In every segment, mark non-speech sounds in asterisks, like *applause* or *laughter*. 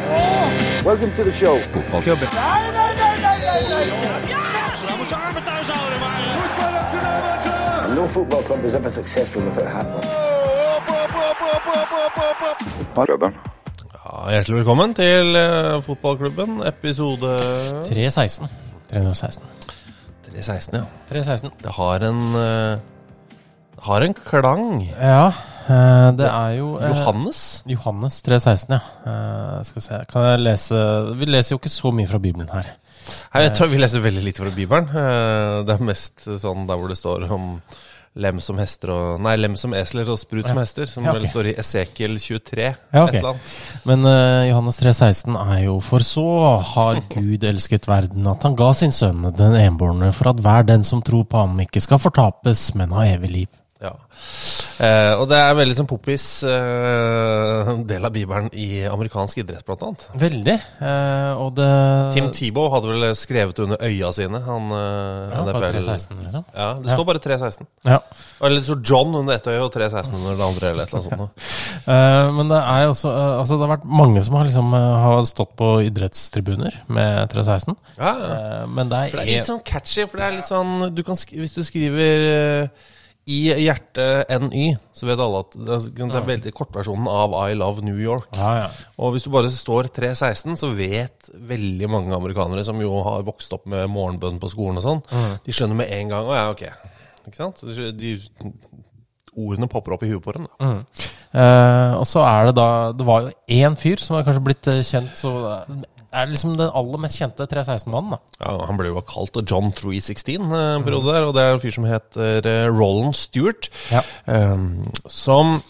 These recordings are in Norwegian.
Welcome to the show. Fotballklubben. And no football club is ever successful without a hat on. Ja, hjertelig velkommen til eh, fotballklubben, episode 316. 316. 316. Ja. 316. Det har en eh, har en klang. Ja, det er jo eh, Johannes? Johannes 316, ja. Eh, skal vi se Kan jeg lese Vi leser jo ikke så mye fra Bibelen her. Hei, jeg tror vi leser veldig lite fra Bibelen. Eh, Det er mest sånn der hvor det står om lem som hester og Nei, lem som esler og sprut som hester, som Ja, okay. vel står i Esekiel 23. Ja, okay. Et eller annet. Men uh, Johannes 316 er jo For så har Gud elsket verden, at han ga sin sønn den enbårne, for at hver den som tror på ham, ikke skal fortapes, men ha evig liv. Ja. Eh, og det er veldig sånn poppis eh, *laughs* del av Bibelen i amerikansk idrett, blant annet. Veldig. eh, og det Tim Tebow hadde vel skrevet under øya sine, han eh, ja, NFL 316, liksom. Ja, det Ja. står bare 316. Ja. Eller det står John under ett øye og 316 under det andre, eller et eller annet sånt. *laughs* Eh, men det er også eh, Altså det har vært mange som har liksom har stått på idrettstribuner med 316. Ja, ja. Men det er, For det er litt sånn catchy, for det er litt sånn du kan, Hvis du skriver i hjertet NY, så vet alle at det er, det er veldig kortversjonen av I love New York. Ja, ja. Og hvis du bare står 316, så vet veldig mange amerikanere som jo har vokst opp med morgenbønn på skolen og sånn, de skjønner med en gang Å ja, ok. Ikke sant? De, de, ordene popper opp i huet på dem. da. Eh, og så er det da Det var jo én fyr som har kanskje blitt eh, kjent så Er liksom den aller mest kjente 316-mannen, da. Ja, Han ble jo kalt John 316 eh, en mm. der, og det er en fyr som heter eh, Roland Stewart. Ja. eh, som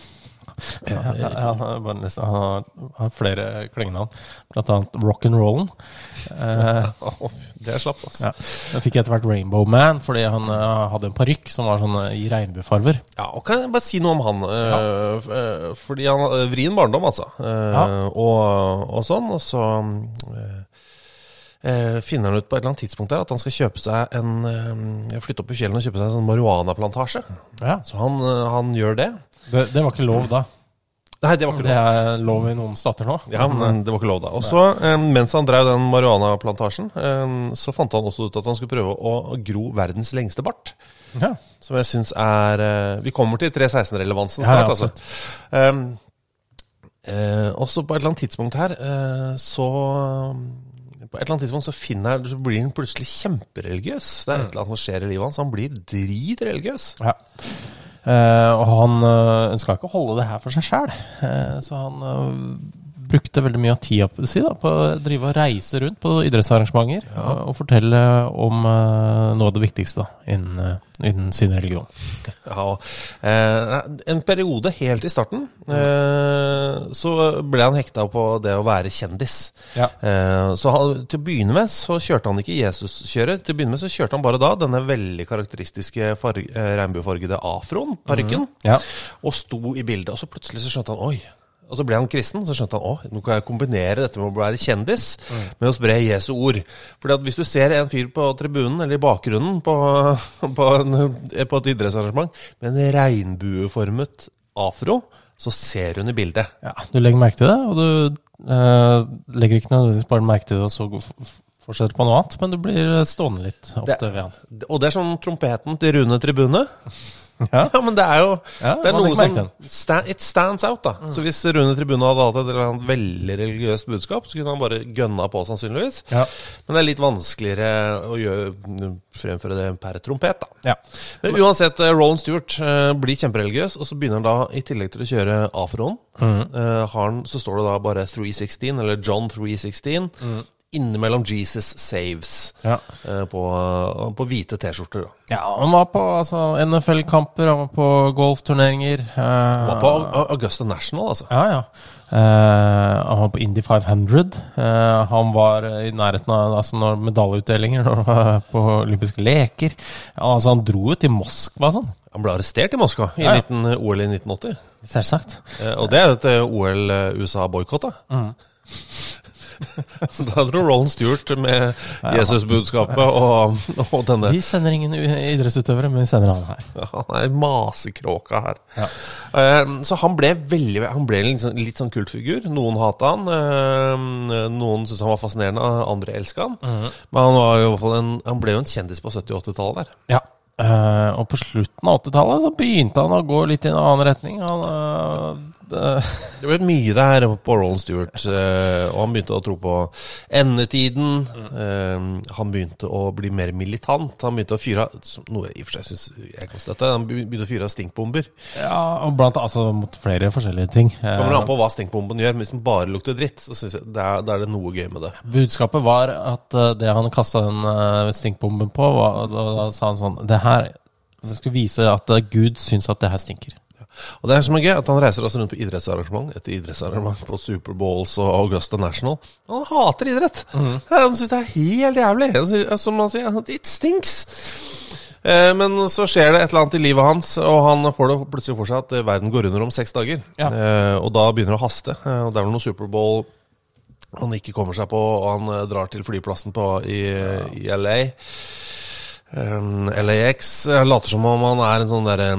Ja, bare nesten- han har, har flere klengenavn, blant annet Rock'n'Rollen. Eh, *laughs* Det er slapp, altså. ja. Den fikk etter hvert Rainbow Man fordi han eh, hadde en parykk som var sånn eh, i regnbuefarver. Ja, og Kan jeg bare si noe om han? eh, eh, fordi han har vrien barndom, altså. eh, Ja. og, og sånn. Og så eh, eh, finner han ut på et eller annet tidspunkt der at han skal kjøpe seg en eh, Flytte opp i fjellene og kjøpe seg en sånn marihuanaplantasje. Ja. Så han, eh, han gjør det. Det, det var ikke lov da. Nei, det var ikke lov. Det er lov i noen stater nå. Ja, men det var ikke lov da. Og så, eh, mens han drev den marihuanaplantasjen, eh, så fant han også ut at han skulle prøve å gro verdens lengste bart. Ja. Som jeg syns er eh, Vi kommer til 316-relevansen snart, ja, altså. Um, eh, også på et eller annet tidspunkt her, eh, så På et eller annet tidspunkt så finner så blir han plutselig kjempereligiøs. Det er et eller annet som skjer i livet hans. Han blir dritreligiøs. Ja. Eh, og han ønska ikke å holde det her for seg sjæl, så han eh, brukte veldig mye av tida si da, på å drive og reise rundt på idrettsarrangementer og, og fortelle om uh, noe av det viktigste da, innen, eh, innen sin religion. *laughs* Ja, eh, en periode helt i starten eh, så ble han hekta på det å være kjendis. Ja. Eh, så han, til å begynne med så kjørte han ikke Jesus-kjøret. Til å begynne med så kjørte han bare da denne veldig karakteristiske eh, regnbuefargede afroen, parykken, Ja. og sto i bildet. Og så plutselig så skjønte han oi. Og så ble han kristen, så skjønte han å, nå kan jeg kombinere dette med å være kjendis med å spre Jesu ord. Fordi at hvis du ser en fyr på tribunen, eller i bakgrunnen på, *laughs* på, en, på et idrettsarrangement, med en regnbueformet afro, så ser hun i bildet. Ja, du legger merke til det, og du eh, legger ikke nødvendigvis bare merke til det og så fortsetter på noe annet, men du blir stående litt ofte Det- ved han. Og det er sånn trompeten til Rune Tribune. Ja. *laughs* Ja, men det er jo Ja, Det er noe som stand, It stands out, da. Så hvis Rune Tribune hadde hatt et eller annet veldig religiøst budskap, så kunne han bare gønna på, sannsynligvis. Ja. Men det er litt vanskeligere å gjøre, fremføre det per trompet, da. Ja. Men uansett, Rowan Stewart uh, blir kjempereligiøs, og så begynner han da, i tillegg til å kjøre afroen, mm. uh, han, så står det da bare 316, eller John 316, innimellom Jesus Saves, Ja. eh, på, på hvite T-skjorter. ja, han var på altså, NFL-kamper, han var på golfturneringer. eh, Han var på Augusta National, altså. Ja, ja. Eh, han var på Indy 500. Eh, han var i nærheten av altså, når medaljeutdelinger når han var på olympiske leker. Altså, han dro jo til Moskva sånn. Han ble arrestert i Moskva i Ja, ja. 19, OL i 1980. Selvsagt. Eh, Og det er jo et eh, OL USA boikotta. *laughs* Så da dro Roland Stewart med Jesusbudskapet og, og denne Vi sender ingen idrettsutøvere, men vi sender han her. Han er masekråka her. Ja. Eh, Så han ble veldig Han ble sånn, litt sånn kultfigur. Noen hata han. eh, Noen syntes han var fascinerende, andre elska han. Men han, en, han ble jo en kjendis på 70- og 80-tallet der. Ja. Uh, og på slutten av 80-tallet så begynte han å gå litt i en annen retning. Han, eh, Det ble mye der på Roland Stewart, eh, og han begynte å tro på endetiden. Eh, han begynte å bli mer militant. Han begynte å fyre Noe jeg i og for seg syns jeg kan støtte. Han begynte å fyre av stinkbomber. ja, og blant altså mot flere forskjellige ting. Det Kommer an på hva stinkbomben gjør. men Hvis den bare lukter dritt, så syns jeg det er, da er det noe gøy med det. Budskapet var at eh, det han kasta den eh, stinkbomben på, var, da, da sa han sånn Det her det skulle vise at eh, Gud syns at det her stinker. Og det er som er gøy, at han reiser altså rundt på idrettsarrangement etter idrettsarrangement på Superbowls og Augusta National. Han hater idrett! Han syns det er helt jævlig. Synes- Som han sier, it stinks! Eh, Men så skjer det et eller annet i livet hans, og han får det plutselig for seg at eh, verden går under om seks dager. Ja. Eh, Og da begynner det å haste. Eh, Og det er vel noe Superbowl han ikke kommer seg på, og han drar til flyplassen på, i, i LA. Um, LAX later som om han er en sånn derre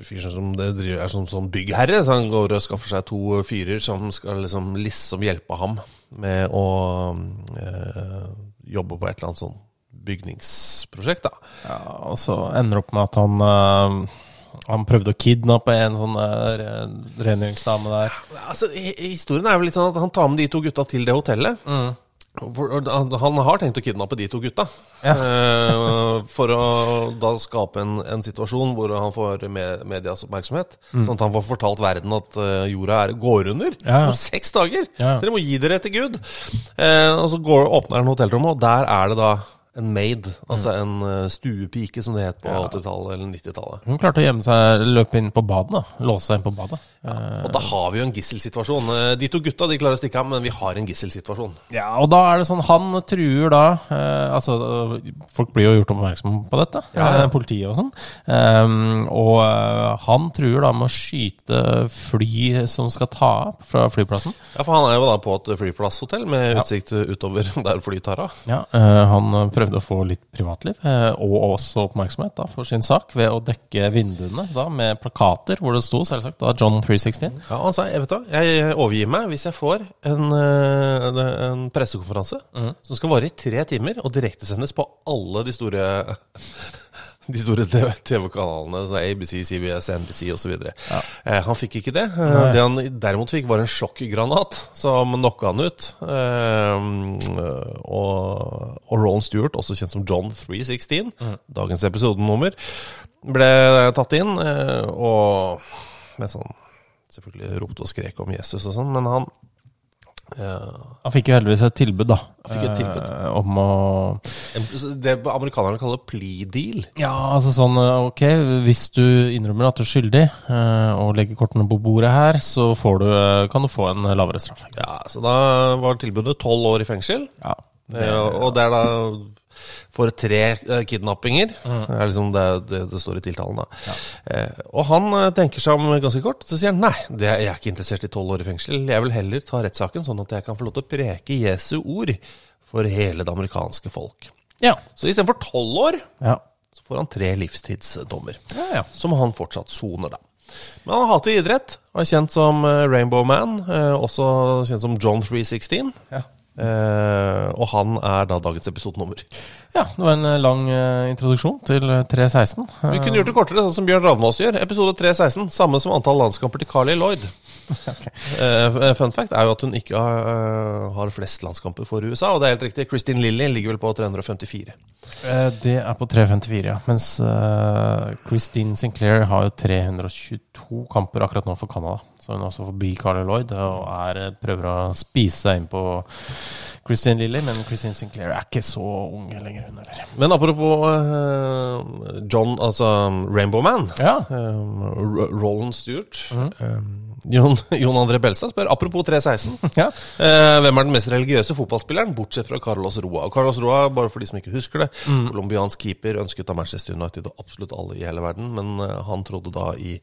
fyr som det driver, er sånn, sånn byggherre. Så han går og skaffer seg to fyrer som skal liksom, liksom hjelpe ham med å øh, jobbe på et eller annet sånn bygningsprosjekt. da Ja, og så ender det opp med at han øh, han prøvde å kidnappe en sånn rengjøringsdame der. Altså, Historien er vel litt sånn at han tar med de to gutta til det hotellet. Og han, har tenkt å kidnappe de to gutta. Ja. Eh, for å da skape en, en situasjon hvor han får med, medias oppmerksomhet. Sånn at han får fortalt verden at eh, jorda er, går under Ja. om seks dager. Ja. Dere må gi dere til Gud. Eh, og så går, åpner han hotellrommet, og der er det da en maid. Altså en eh, stuepike, som det het på 80-tallet eller 90-tallet. Hun klarte å gjemme seg, løpe inn på badet. da Låse seg inn på badet. Ja, Og da har vi jo en gisselsituasjon. Eh, De to gutta de klarer å stikke av, men vi har en gisselsituasjon. Ja, og da er det sånn Han truer da eh, Altså, øh, folk blir jo gjort oppmerksom på dette, Ja, politiet og sånn. Um, og eh, han truer da med å skyte fly som skal ta av fra flyplassen. Ja, for han er jo da på et flyplasshotell med utsikt utover *laughs* der flyet tar av. Ja, eh, Han eh, prøvde å få litt privatliv, eh, og også oppmerksomhet da for sin sak, ved å dekke vinduene da med plakater hvor det sto selvsagt da John 316. Ja, sa jeg vet da, jeg overgir meg hvis jeg får en, eh, en, pressekonferanse pressekonferanse som skal vare i tre timer og direktesendes på alle de store *laughs* de store TV-kanalene, ABC, CBS, NBC osv. Eh, han fikk ikke det. Nei. det han derimot fikk, var en sjokkgranat som knocka han ut. Eh, og, og Roland Stewart, også kjent som John 316, dagens episodenummer, ble tatt inn. eh, og med sånn Selvfølgelig ropte og skrek om Jesus og sånn, men han eh, Han fikk jo heldigvis et tilbud, da. Han fikk et tilbud. eh, om å Det amerikanerne kaller plea deal. Ja, altså sånn eh, Ok, hvis du innrømmer at du er skyldig, eh, og legger kortene på bordet her, så får du, eh, kan du få en lavere straff. Ja, Så da var tilbudet tolv år i fengsel. Ja. Eh, og det er da for tre eh, kidnappinger. Det er liksom det, det, det står i tiltalen. da eh, Og han eh, tenker seg om ganske kort. Så sier han nei, det jeg er ikke interessert i tolv år i fengsel. Jeg vil heller ta rettssaken, sånn at jeg kan få lov til å preke Jesu ord for hele det amerikanske folk. Ja. Så istedenfor tolv år, Ja. så får han tre livstidsdommer. ja, ja. Som han fortsatt soner, da. Men han hater idrett. Og er kjent som eh, Rainbow Man. Også kjent som John 316. ja. Eh, og han er da dagens episodenummer. Ja, det var en eh, lang eh, introduksjon til eh, 316. Vi kunne gjort det kortere, sånn som Bjørn Ravnås gjør. Episode 316. Samme som antall landskamper til Carly Lloyd. *laughs* Eh, fun fact er jo at hun ikke har, uh, har flest landskamper for USA, og det er helt riktig. Christine Lilly ligger vel på 354. Uh, Det er på 354, ja. Mens Christine Sinclair har jo 322 kamper akkurat nå for Canada. Så hun er også forbi Carly Lloyd og er, prøver å spise seg inn på Christine Lilly. Men Christine Sinclair er ikke så ung lenger, hun heller. Men apropos uh, John, altså Rainbow Man. Ja. Um, Roland Stewart. Um, Jon, *laughs* Jon André Belstad spør apropos 316. *laughs* Ja. Eh, hvem er den mest religiøse fotballspilleren, bortsett fra Carlos Roa? Og Carlos Roa, bare for de som ikke husker det, colombiansk keeper, ønsket av Manchester United og absolutt alle i hele verden, men han trodde da i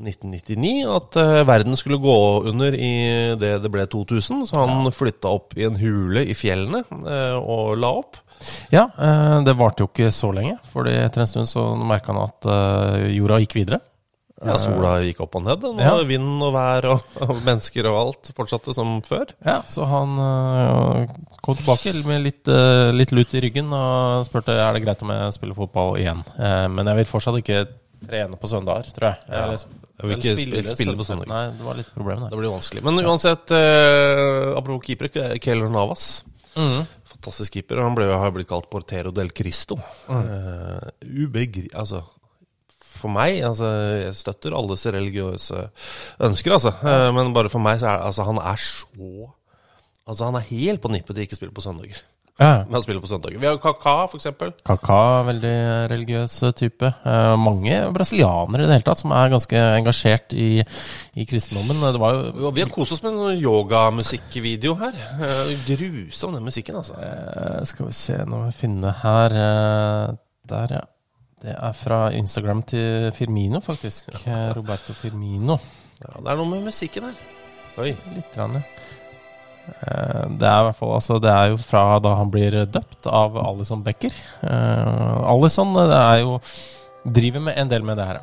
1999 at verden skulle gå under i det det ble 2000, så han flytta opp i en hule i fjellene eh, og la opp. Ja, eh, det varte jo ikke så lenge. Fordi etter en stund så merka han at eh, jorda gikk videre. Ja, sola gikk opp og ned. Nå Ja. vind og vær og, *laughs* og mennesker og alt fortsatte som før. Ja, så han øh, kom tilbake med litt, øh, litt lut i ryggen og spurte er det greit om jeg spiller fotball igjen. Eh, men jeg vil fortsatt ikke trene på søndager, tror jeg. Ja, Eller- jeg vil ikke spille- spille på søndag. Nei, det var litt problem der. Det blir vanskelig. Men uansett, eh, apropos keeper, Keller Navas. Mm. Fantastisk keeper. Han ble, har blitt kalt Portero del Cristo. Eh, ubegri... Altså for meg, altså Jeg støtter alles religiøse ønsker, altså. Eh, men bare for meg så er altså, han er så Altså Han er helt på nippet til ikke å spille på søndager. Ja. Men han spiller på søndager. Vi har Kaka, eksempel. Kaka, veldig religiøs type. Eh, mange brasilianere i det hele tatt som er ganske engasjert i, i kristendommen. Det var jo Vi har kost oss med en sånn yogamusikkvideo her. Eh, Grusom, den musikken, altså. Eh, Skal vi se, nå må vi finne her eh, Der, ja. Det er fra Instagram til Firmino, faktisk. Ja. Roberto Firmino. Ja, det er noe med musikken her. Oi. Litt. Rann, ja. Eh, Det er i hvert fall altså, Det er jo fra da han blir døpt av Alison Becker. Uh, Alison det er jo driver med en del med det her.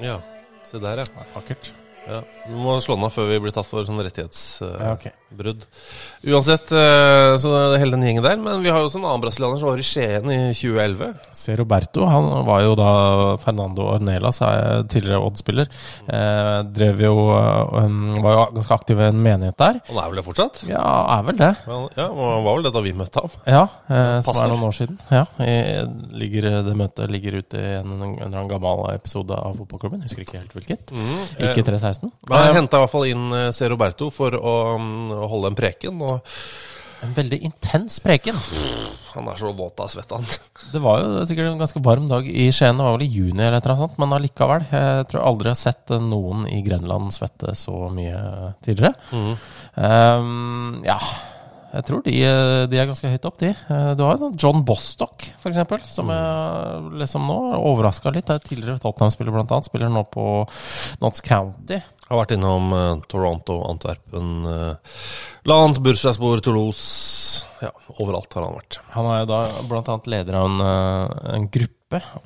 ja. Se der, ja. Er Vakkert. Ja. Vi må slå den av før vi blir tatt for sånn rettighetsbrudd. Uh, okay. Uansett, uh, så det hele den gjengen der. Men vi har jo også en annen brasilianer som var i Skien i 2011. Se Roberto, han var jo da Fernando Ornelas, er tidligere Odd-spiller. Uh, drev jo eh, um, Var jo ganske aktiv i en menighet der. Han er vel det fortsatt? Ja, er vel det. Han- Ja, Han var vel det da vi møtte ham. Ja, som er noen år siden. Ja, i, ligger, Det møtet ligger ute i en, en annen gammel episode av fotballklubben. Husker ikke helt hvilket. Ikke 316. Men Eh, jeg henta i hvert fall inn eh, C. Roberto for å mm, holde en preken. Og en veldig intens preken. han er så våt av svette, han. *laughs* Det var jo sikkert en ganske varm dag i Skien. Det var vel i juni eller et eller annet men allikevel. Jeg tror aldri jeg har sett noen i Grenland svette så mye tidligere. Um, ja, jeg tror de, de er ganske høyt opp, de. Eh, Du har sånn John Bostock, eksempel, som jeg liksom nå overraska litt. Det er tidligere Tottenham-spiller, annet. Spiller nå på Notts County. Har vært innom uh, Toronto, Antwerpen, uh, Lans, Bursaspor, Toulouse Ja, overalt har han vært. Han er jo da annet leder av en, uh, en gruppe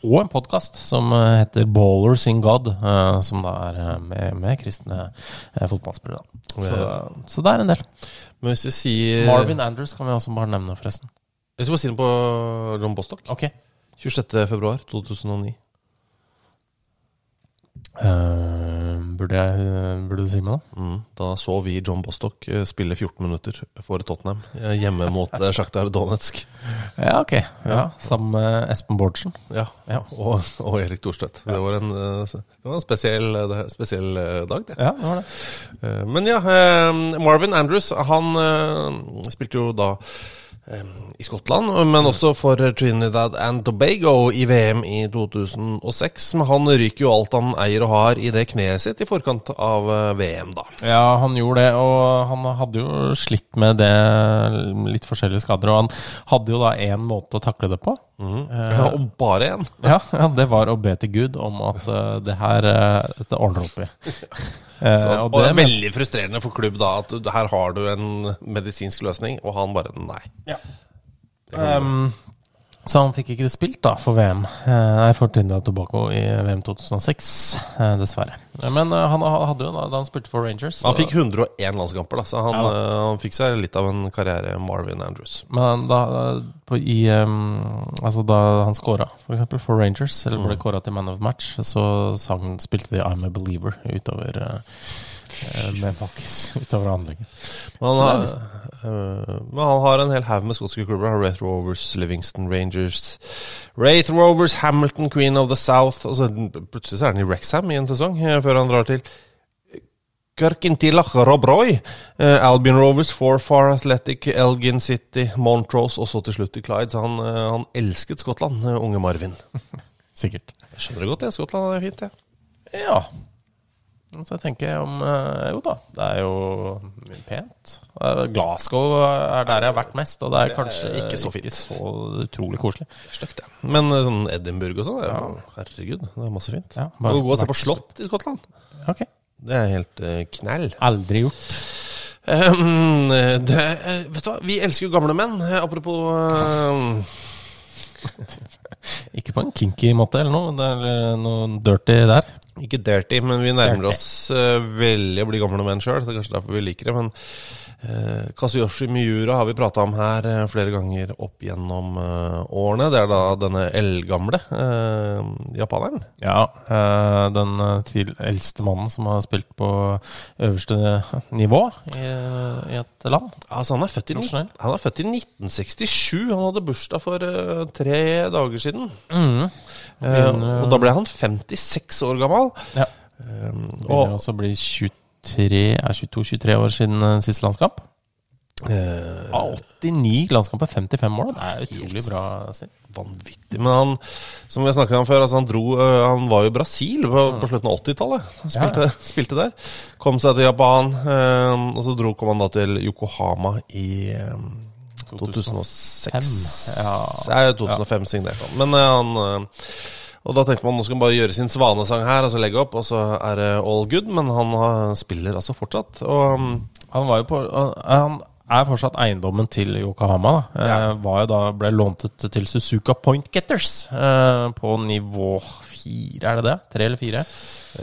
og en podkast som eh, heter Ballers in God, eh, som da er eh, med, med kristne eh, fotballspillere. Så, så det er en del. Men hvis vi sier Marvin Andrews kan vi også bare nevne, forresten. Jeg skal bare si den på John Bostock. Ok. 26. februar 2009. Eh, burde, jeg, burde du si meg da? Mm. Da så vi John Bostock eh, spille 14 minutter for Tottenham eh, hjemme mot eh, Shakhtar Donetsk. *laughs* Ja, ok. Ja, Sammen med Espen Bårdsen. Ja, Ja. Og, og Erik Thorstvedt. Det var en, eh, det var en spesiell, eh, spesiell eh, dag, det. Ja, det var det. Eh, Men ja, eh, Marvin Andrews han eh, spilte jo da eh, i Skottland, men også for Trinidad and Tobago i VM i 2006. Men han ryker jo alt han eier og har i det kneet sitt i forkant av eh, VM, da. Ja, han gjorde det, og han hadde jo slitt med det, litt forskjellige skader. Og han hadde jo da én måte å takle det på. Ja, og bare én. *laughs* Ja, ja, det var å be til Gud om at uh, det her uh, dette ordner opp i. *laughs* Eh, Så, og og det er veldig frustrerende for klubb da at du- her har du en medisinsk løsning, og han bare nei. Ja. Um, Så han fikk ikke det spilt da for VM. Eh, Nei, for Trinidad Tobacco i VM 2006, eh, dessverre. Men uh, han hadde jo da, da han spilte for Rangers Han fikk 101 landskamper, da, så han, Ja eh, han fikk seg litt av en karriere, Marvin Andrews. Men da, på, i, um, altså da han scora, for eksempel, for Rangers, eller ble kåra til Man of Match, så sang, spilte de I'm a Believer utover uh, med Pakkis utover handlingen. Men han, har, eh, men han har en hel haug med skotske klubber. Wraith Rovers, Livingston Rangers Wraith Rovers, Hamilton, Queen of the South Og så Plutselig så er han i Wrexham i en sesong, eh, før han drar til Kirkintilach Robroy. Eh, Albion Rovers, Forfar Athletic, Elgin City, Montrose og så til slutt i Clyde. Så han, eh, han elsket Skottland, eh, unge Marvin. *laughs* Sikkert. Jeg skjønner det godt, det. Skottland er fint, det. Ja. Så jeg tenker om eh, Jo da, det er jo pent. Eh, Glasgow er der jeg har vært mest, og det er kanskje ikke så fint. ikke så utrolig koselig. Stygt, det. Men eh, sånn Edinburgh og sånn, det er herregud, det er masse fint. Ja, Må gå og se på slott i Skottland. Ok. Det er helt knell. knall. Aldri gjort. Um, det, vet du hva, vi elsker jo gamle menn. Apropos eh, *laughs* Ikke på en kinky måte eller noe. Det er noe dirty der. Ikke dirty, men vi nærmer Dirty. oss uh, veldig å bli gamle menn sjøl. Det er kanskje derfor vi liker det. Men uh, Kazuyoshi Miura har vi prata om her eh, flere ganger opp gjennom eh, årene. Det er da denne eldgamle uh, japaneren. Ja, eh, den eh, til eldste mannen som har spilt på øverste nivå i, i et land. Altså, han, er født i, han er født i 1967. Han hadde bursdag for eh, tre dager siden. Mm. Eh, og da ble han 56 år gammel. Ja. Um, og også å bli 23, er 22-23 år siden sist landskamp. Uh, Ja, 89 landskamper, 55 mål. Det er utrolig bra snitt. vanvittig. Men han, som vi snakket om før, altså han, dro, øh, han var jo i Brasil på, på slutten av 80-tallet. Han Spilte, spilte der. Kom seg til Japan, uh, og så dro, kom han da til Yokohama i øh, 2006. Ja. Ja, 2005 signerte han. Men uh, han øh, Og da tenkte man nå skal han bare gjøre sin svanesang her, og så legge opp, og så er det all good. Men han øh, spiller altså fortsatt. Og øh, Han på Han er fortsatt eiendommen til Yokohama. Da. Ja. var jo da, ble lånt til Suzuka Point Getters eh, på nivå fire, er det det? Tre eller fire?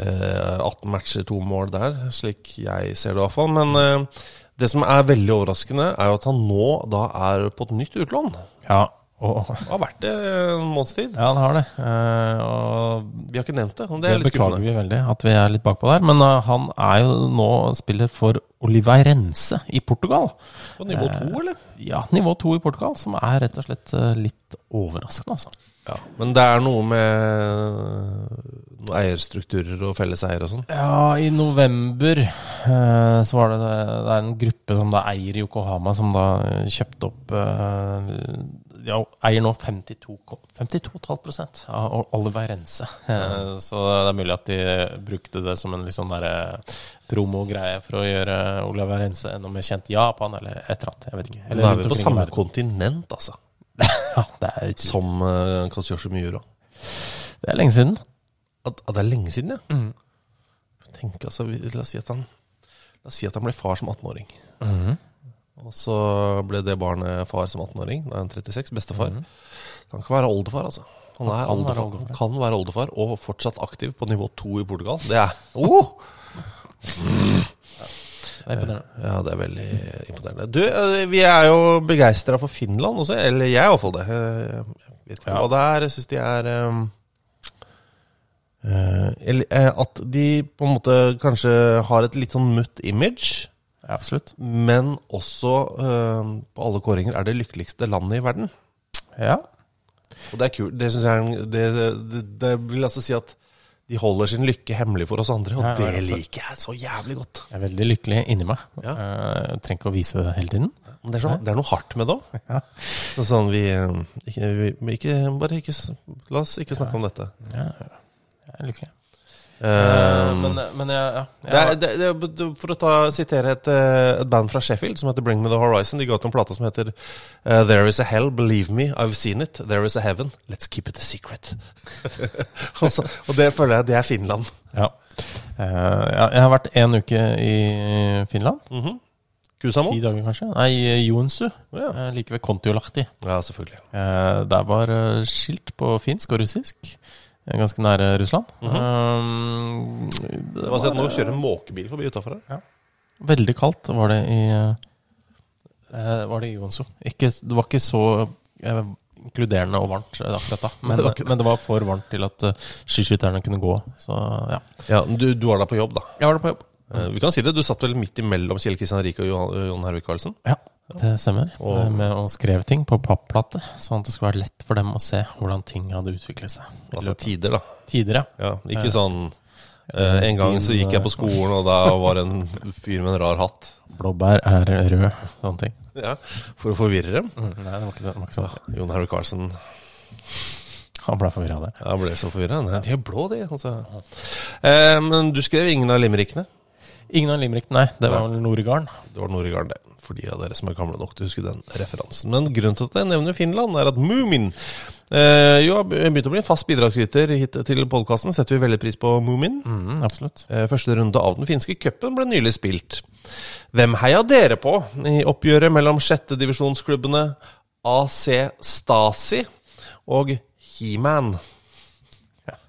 Eh, 18 matcher, to mål der, slik jeg ser det i hvert fall. Men eh, det som er veldig overraskende, er jo at han nå da er på et nytt utlån. Ja, og, Har vært det en måneds tid. ja han har det. Eh, og Vi har ikke nevnt det. Det det er beklager vi veldig at vi er litt bakpå der. Men eh, han er jo nå spiller for Oliveirense i Portugal. På nivå to, eller? Ja, nivå to i Portugal, som er rett og slett eh, litt overraskende, altså. Ja, Men det er noe med eierstrukturer og felleseier og sånn. Ja, i november eh, så var det Det er en gruppe som da eier Yokohama, som da eh, kjøpte opp eh, Ja, eier nå 52,5% av Oliveirense. Mm. så det er mulig at de brukte det som en litt sånn derre promogreie for å gjøre Oliveirense enda mer kjent i Japan, eller et eller annet. Jeg vet ikke. Eller er rundt vi på samme kontinent, altså. *laughs* Ja, det er, utrolig. Som uh, Kasiosho Miura. det er lenge siden. At, at det er lenge siden, ja. Mm. Tenk altså, La oss si at han La oss si at han ble far som 18-åring. Mhm. Og så ble det barnet far som 18-åring. Da er han 36. Bestefar. Mhm. Han kan være oldefar, altså. Han, er kan være oldefar, oldefar. kan være oldefar og fortsatt aktiv på nivå 2 i Portugal. Det er *laughs* oh! Det er imponerende. Ja, det er veldig imponerende. Du, eh, vi er jo begeistra for Finland også. Eller jeg er i hvert fall det. Eh, Jeg vet ikke Ja. hva det er. Jeg syns de er um, uh, eller, At de på en måte kanskje har et litt sånn mutt image. Ja, absolutt. Men også eh, på alle kåringer er det lykkeligste landet i verden. Ja. Og det er kult. Det jeg det, det, det vil altså si at de holder sin lykke hemmelig for oss andre, og Ja, det altså. liker jeg så jævlig godt. Jeg er veldig lykkelig inni meg. Ja. Eh, Jeg trenger ikke å vise det hele tiden. Men det er, så, det er noe hardt med det òg. Ja. Så sånn vi, eh, ikke, vi ikke, Bare ikke La oss ikke snakke om dette. Ja, jeg er lykkelig. Eh, men, men jeg, ja, jeg, det er, det, det, for å ta, sitere et, eh, et band fra Sheffield som heter Bring Me The Horizon. De ga ut en plate som heter uh, There Is A Hell, Believe Me, I've Seen It. There Is A Heaven, Let's Keep It A Secret. *laughs* og, så, og det føler jeg det er Finland. ja. Uh, jeg har vært en uke i Finland. Mhm. Kusamo? ti dager, kanskje. Nei, Jonsu. Ja. Like ved Kontiolahti. ja, selvfølgelig. Eh, Der var skilt på finsk og russisk. Ganske nære Russland. um, det var, nå kjører en måkebil forbi utafor her. Veldig kaldt var det i uh, Var det i Jonsu. Ikke, det var ikke så uh, inkluderende og varmt akkurat da. Men, *laughs* det men det var for varmt til at uh, skiskytterne kunne gå. Så ja. Ja, du, du var da på jobb, da. Jeg var der på jobb. Uh, Vi kan si det, du satt vel midt imellom Kjell Kristian Rike og Johan, Jon Hervik Karlsen? Ja, det stemmer. Og- Eh, Med å skrev ting på papplate, sånn at det skulle være lett for dem å se hvordan ting hadde utviklet seg. Altså tider, da. Tider, ja. Ja, ikke sånn eh, En gang så gikk jeg på skolen, og da var det en fyr med en rar hatt. Blåbær er rød, sånne ting. Ja, For å forvirre dem. Mm, nei, det var ikke, det var ikke sånn. Jon Herre Karlsen Han ble forvirra det. Han ble så forvirra. De er blå, de. Altså. Eh, men du skrev ingen av limerickene. Ingen av limerickene, nei. Det var vel Noregarden. Det var Noregarden, det. For de av dere som er gamle nok til å huske den referansen. Men grunnen til at jeg nevner Finland, er at Moomin eh, jo har begynt å bli en fast bidragsyter hit til podkasten. Setter vi veldig pris på Moomin. Mm, absolutt. Eh, Første runde av den finske cupen ble nylig spilt. Hvem heia dere på i oppgjøret mellom sjettedivisjonsklubbene AC Stasi og He-Man? Ja.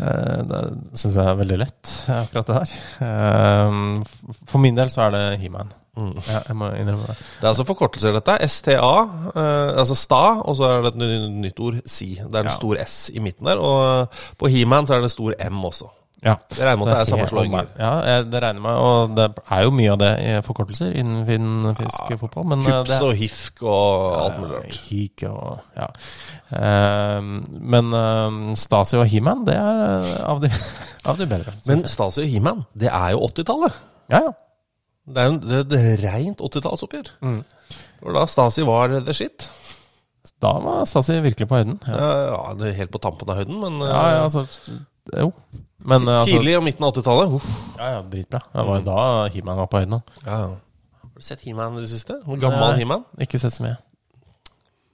Det syns jeg er veldig lett, akkurat det her. Eh, For min del så er det He-Man. Ja, jeg må innrømme det. Det er altså forkortelser, dette. STA, eh, altså sta, og så er det et nytt ord, si. Det er en Ja. stor S i midten der. Og på He-Man så er det en stor M også. Ja. Det regner med at det er sammenslåinger. Ja, det regner med, og det er jo mye av det i forkortelser innen fin, finsk fotball. Men Hups Kups og HIFK og alt mulig Ja, rart. Hik og ja. Eh, men eh, Stasi og He-Man, det er eh, av de, *laughs* av de bedre. Men. Stasi og He-Man, det er jo 80-tallet. ja, ja. Det er jo det, det er rent 80-tallsoppgjør. Mm. Det var da Stasi var the shit. Da var Stasi virkelig på høyden. Ja, Ja, ja, helt på tampen av høyden, men ja, ja eh, altså Jo. Men altså, tidlig og midten av 80-tallet uff. Ja, ja, dritbra. Det var jo da He-Man var på høyden. Ja. Har du sett He-Man i det siste? Hvor gammel He-Man? Ikke sett så mye.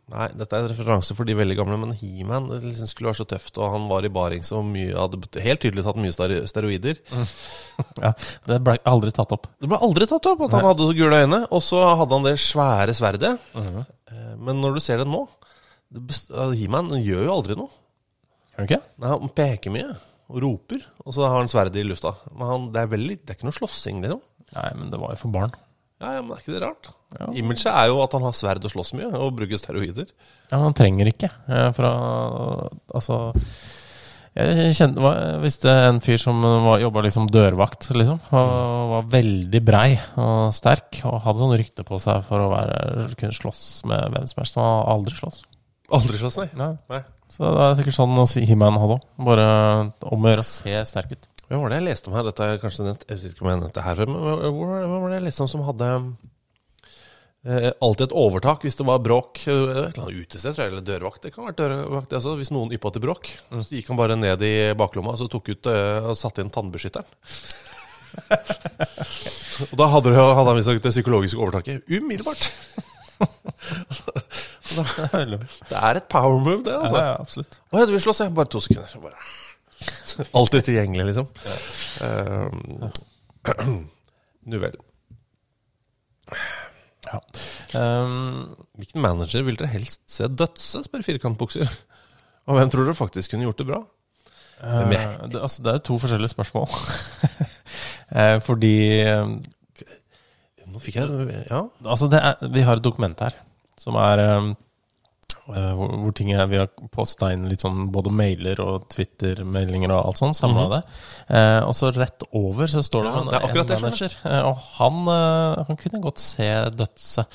Nei, dette er en referanse for de veldig gamle, men He-Man liksom skulle være så tøft, og han var i baring så mye, hadde helt tydelig tatt mye steroider. steroider. *laughs* Ja, Det ble aldri tatt opp. Det ble aldri tatt opp at han hadde så gule øyne, og så hadde han det svære sverdet. Eh, Men når du ser det nå He-Man gjør jo aldri noe. Okay. Nei, Han peker mye og roper, og så har han sverdet i lufta. Men han, det, er veldig, det er ikke noe slåssing, liksom. Nei, men det var jo for barn. Ja, ja, men er ikke det rart? Ja. Imaget er jo at han har sverd og slåss mye, og bruker steroider. Ja, men han trenger ikke. eh, For å Altså Jeg kjente, var, visste en fyr som var, jobba liksom dørvakt, liksom. Og var veldig brei og sterk. Og hadde sånn rykte på seg for å være, kunne slåss med hvem som helst. Han har aldri slåss. Aldri slåss, nei. Nei. nei. Så det er sikkert sånn He-Man hadde òg. Bare om å gjøre å se sterk ut. Hvem var det jeg leste om her? Dette er kanskje nevnt, jeg vet ikke om jeg nevnte det her men hva- hvem var det jeg leste om som hadde eh, alltid et overtak hvis det var bråk? eh, Et eller annet utested, tror jeg, eller dørvakt. Det kan være dørvakt, også. Hvis noen yppa til bråk, så gikk han bare ned i baklomma så tok ut eh, og satte inn tannbeskytteren. *laughs* og da hadde, hadde han visstnok det psykologiske overtaket umiddelbart. *laughs* det er et power move, det, altså. Ja, ja, absolutt. Å ja, du vil slåss? ja. Bare to sekunder. så Bare. *laughs* Alltid tilgjengelig, liksom. Eh, *clears throat* Nu vel. Ja. Um, Hvilken manager vil dere helst se dødse, spør Firkantbukser. Og hvem tror dere faktisk kunne gjort det bra? Uh, det, altså, det er to forskjellige spørsmål. uh, *laughs* fordi um, Nå fikk jeg Ja. Altså, det er, vi har et dokument her som er eh, hvor, hvor ting er Vi har posta inn litt sånn både mailer og Twitter-meldinger og alt sånt. Samla det. Eh, og så rett over så står det. Ja, om en, det er en det, manager. Eh, og han, eh, han kunne godt se dødse.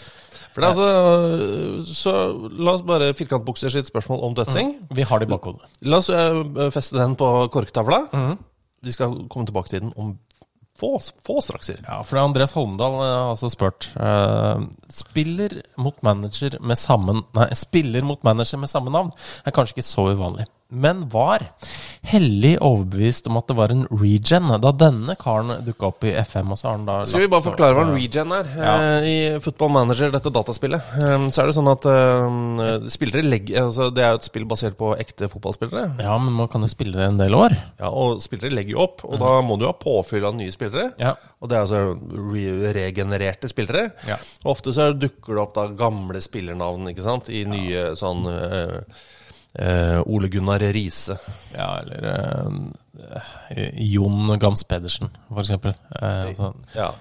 For det er altså Så la oss bare firkantbukse sitt spørsmål om dødsing. Vi har det i bakhodet. La oss eh, feste den på korktavla. Mm. Vi skal komme tilbake til den om få, få strakser. Ja, for det er Andreas Holmdal eh, har altså spurt. Uh, spiller mot manager med samme Nei, spiller mot manager med samme navn er kanskje ikke så uvanlig. Men var hellig overbevist om at det var en regen da denne karen dukka opp i FM. Og så har han da Skal vi bare forklare hva en regen er? Ja. Eh, I Football Manager, dette dataspillet, eh, så er det sånn at eh, spillere legger altså Det er jo et spill basert på ekte fotballspillere. Ja, men man kan jo spille det en del år. Ja, Og spillere legger jo opp, og da må du ha påfyll av nye spillere. Ja. Og det er altså re regenererte spillere. Ja. Og ofte så dukker det opp da gamle spillernavn ikke sant? i nye sånn eh, eh, Ole Gunnar Riise. Ja, eller eh, Jon Gams Pedersen, for eksempel. Eh, altså, Ja.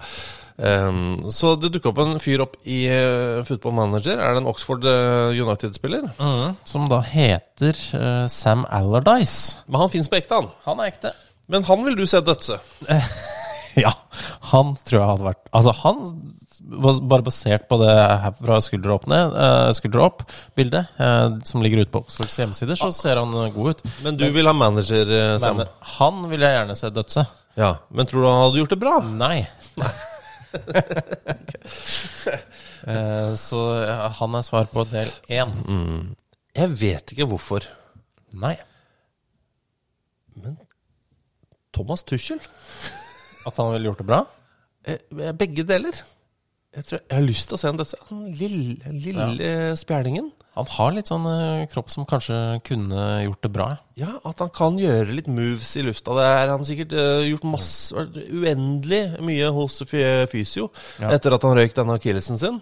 um, så det dukker opp en fyr opp i Football Manager. Er det en Oxford United-spiller? mm, som da heter Sam Allardyce. Men han fins på ekte, han. Han er ekte. Men han vil du se dødse. *laughs* Ja, han tror jeg hadde vært Altså, han bare basert på det her fra skulder opp ned, eh, skulder opp-bildet, eh, som ligger ute på Oxfords hjemmesider, så ser han eh, god ut. Men du vil ha manager, Sam? Han vil jeg gjerne se dødse. Ja, Men tror du han hadde gjort det bra? Nei. *laughs* Så han er svar på del én. Jeg vet ikke hvorfor. Nei. Men Thomas Tuchel? At han ville gjort det bra? Begge deler. Jeg, tror jeg har lyst til å se en dødse. Den lille, lille spjælingen. Han har litt sånn eh, kropp som kanskje kunne gjort det bra. Ja, at han kan gjøre litt moves i lufta. Det er han sikkert uh, gjort masse Uendelig mye hos fysio Ja. etter at han røyk denne akillesen sin.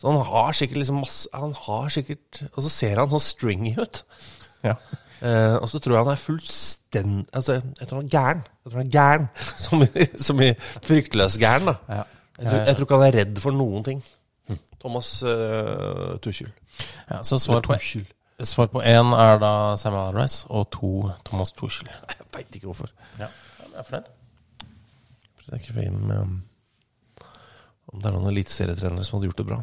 Så han har sikkert liksom masse Han har sikkert Og så ser han sånn stringy ut. Ja. Uh, og så tror jeg han er fullstendig Altså, jeg tror han er gæren. Jeg tror han er gæren. *laughs* Som i, som i fryktløs gæren, da. Ja. Jeg tror, jeg tror ikke han er redd for noen ting. Thomas uh, Tuchel. Ja, så svar på, svar på én er da Samuel Allardyce, og to Thomas Tuchel. *laughs* Jeg veit ikke hvorfor. Ja, jeg er fornøyd. Jeg ikke feil med um, om det er noen eliteserietrenere som hadde gjort det bra.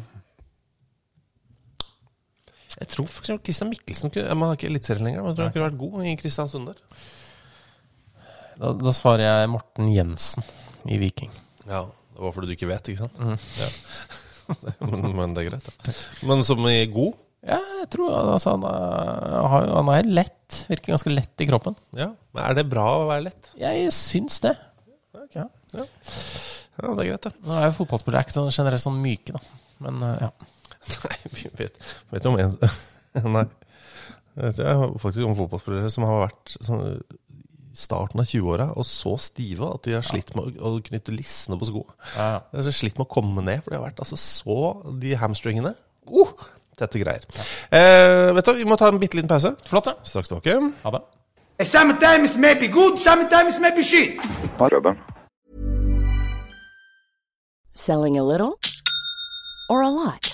Jeg tror for Christian Mikkelsen kunne, Man har ikke eliteserie lenger, men jeg tror han kunne vært god i Kristiansund der. Da, da svarer jeg Morten Jensen i Viking. Ja, Det var fordi du ikke vet, ikke sant? Ja. *laughs* men, men det er greit. Da. Men som i god? Ja, jeg tror altså, han, er, han er lett. Virker ganske lett i kroppen. Ja. Men er det bra å være lett? Jeg syns det. Ja. Ja, det er greit, det. Nå er jo fotballspillere ikke sånn generelt sånn myke, da. Men eh, ja. *laughs* Nei, vi vet, vet om en *laughs* Nei. Jeg vet faktisk om fotballspillere som har vært sånn, i starten av 20-åra og så stive at de har slitt med å, knytte lissene på skoene. Ja, ja. De har slitt med å komme ned, for de har vært altså så De hamstringene uh, Tette greier. Eh, vet du, Vi må ta en bitte liten pause. Flott, ja. Straks tilbake. Ha det. Sometimes may be good, sometimes may be shit. Selling a little or a lot?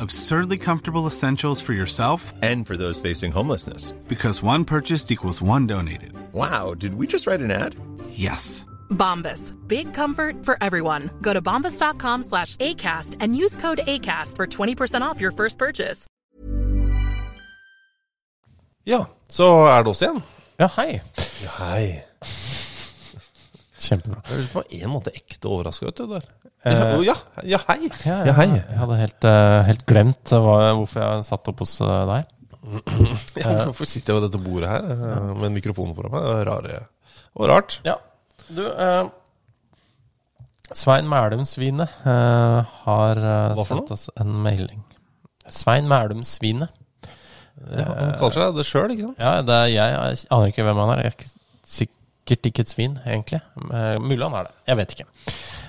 Absurdly comfortable essentials for yourself And for those facing homelessness. because one purchased equals one donated. Wow, did we just write an ad? Yes. Bombas. Big comfort for everyone. Go to bombas.com slash ACAST and use code ACAST for 20% off your first purchase. Ja, så er det oss igjen. Ja, hei. Ja, hei. Kjempebra. Jeg er på en måte ekte overraska, vet du. Der. Eh, Ja, ja, hei. Ja, Ja, hei. Jeg hadde helt, eh, helt glemt hva, hvorfor jeg satt opp hos eh, deg. *clears throat* Ja, hvorfor sitter jeg ved dette bordet her eh, med en mikrofon foran meg? Det er rare. Og rart. Ja. Du, eh, Svein Mælum Svine eh, har eh, sendt oss en mailing. Svein Mælum Svine. Ja, han kaller seg det sjøl, ikke sant? Ja, det er jeg. Aner ikke hvem han er. Jeg er ikke- sikkert ikke et svin, egentlig. Eh, Mulig han er det. Jeg vet ikke.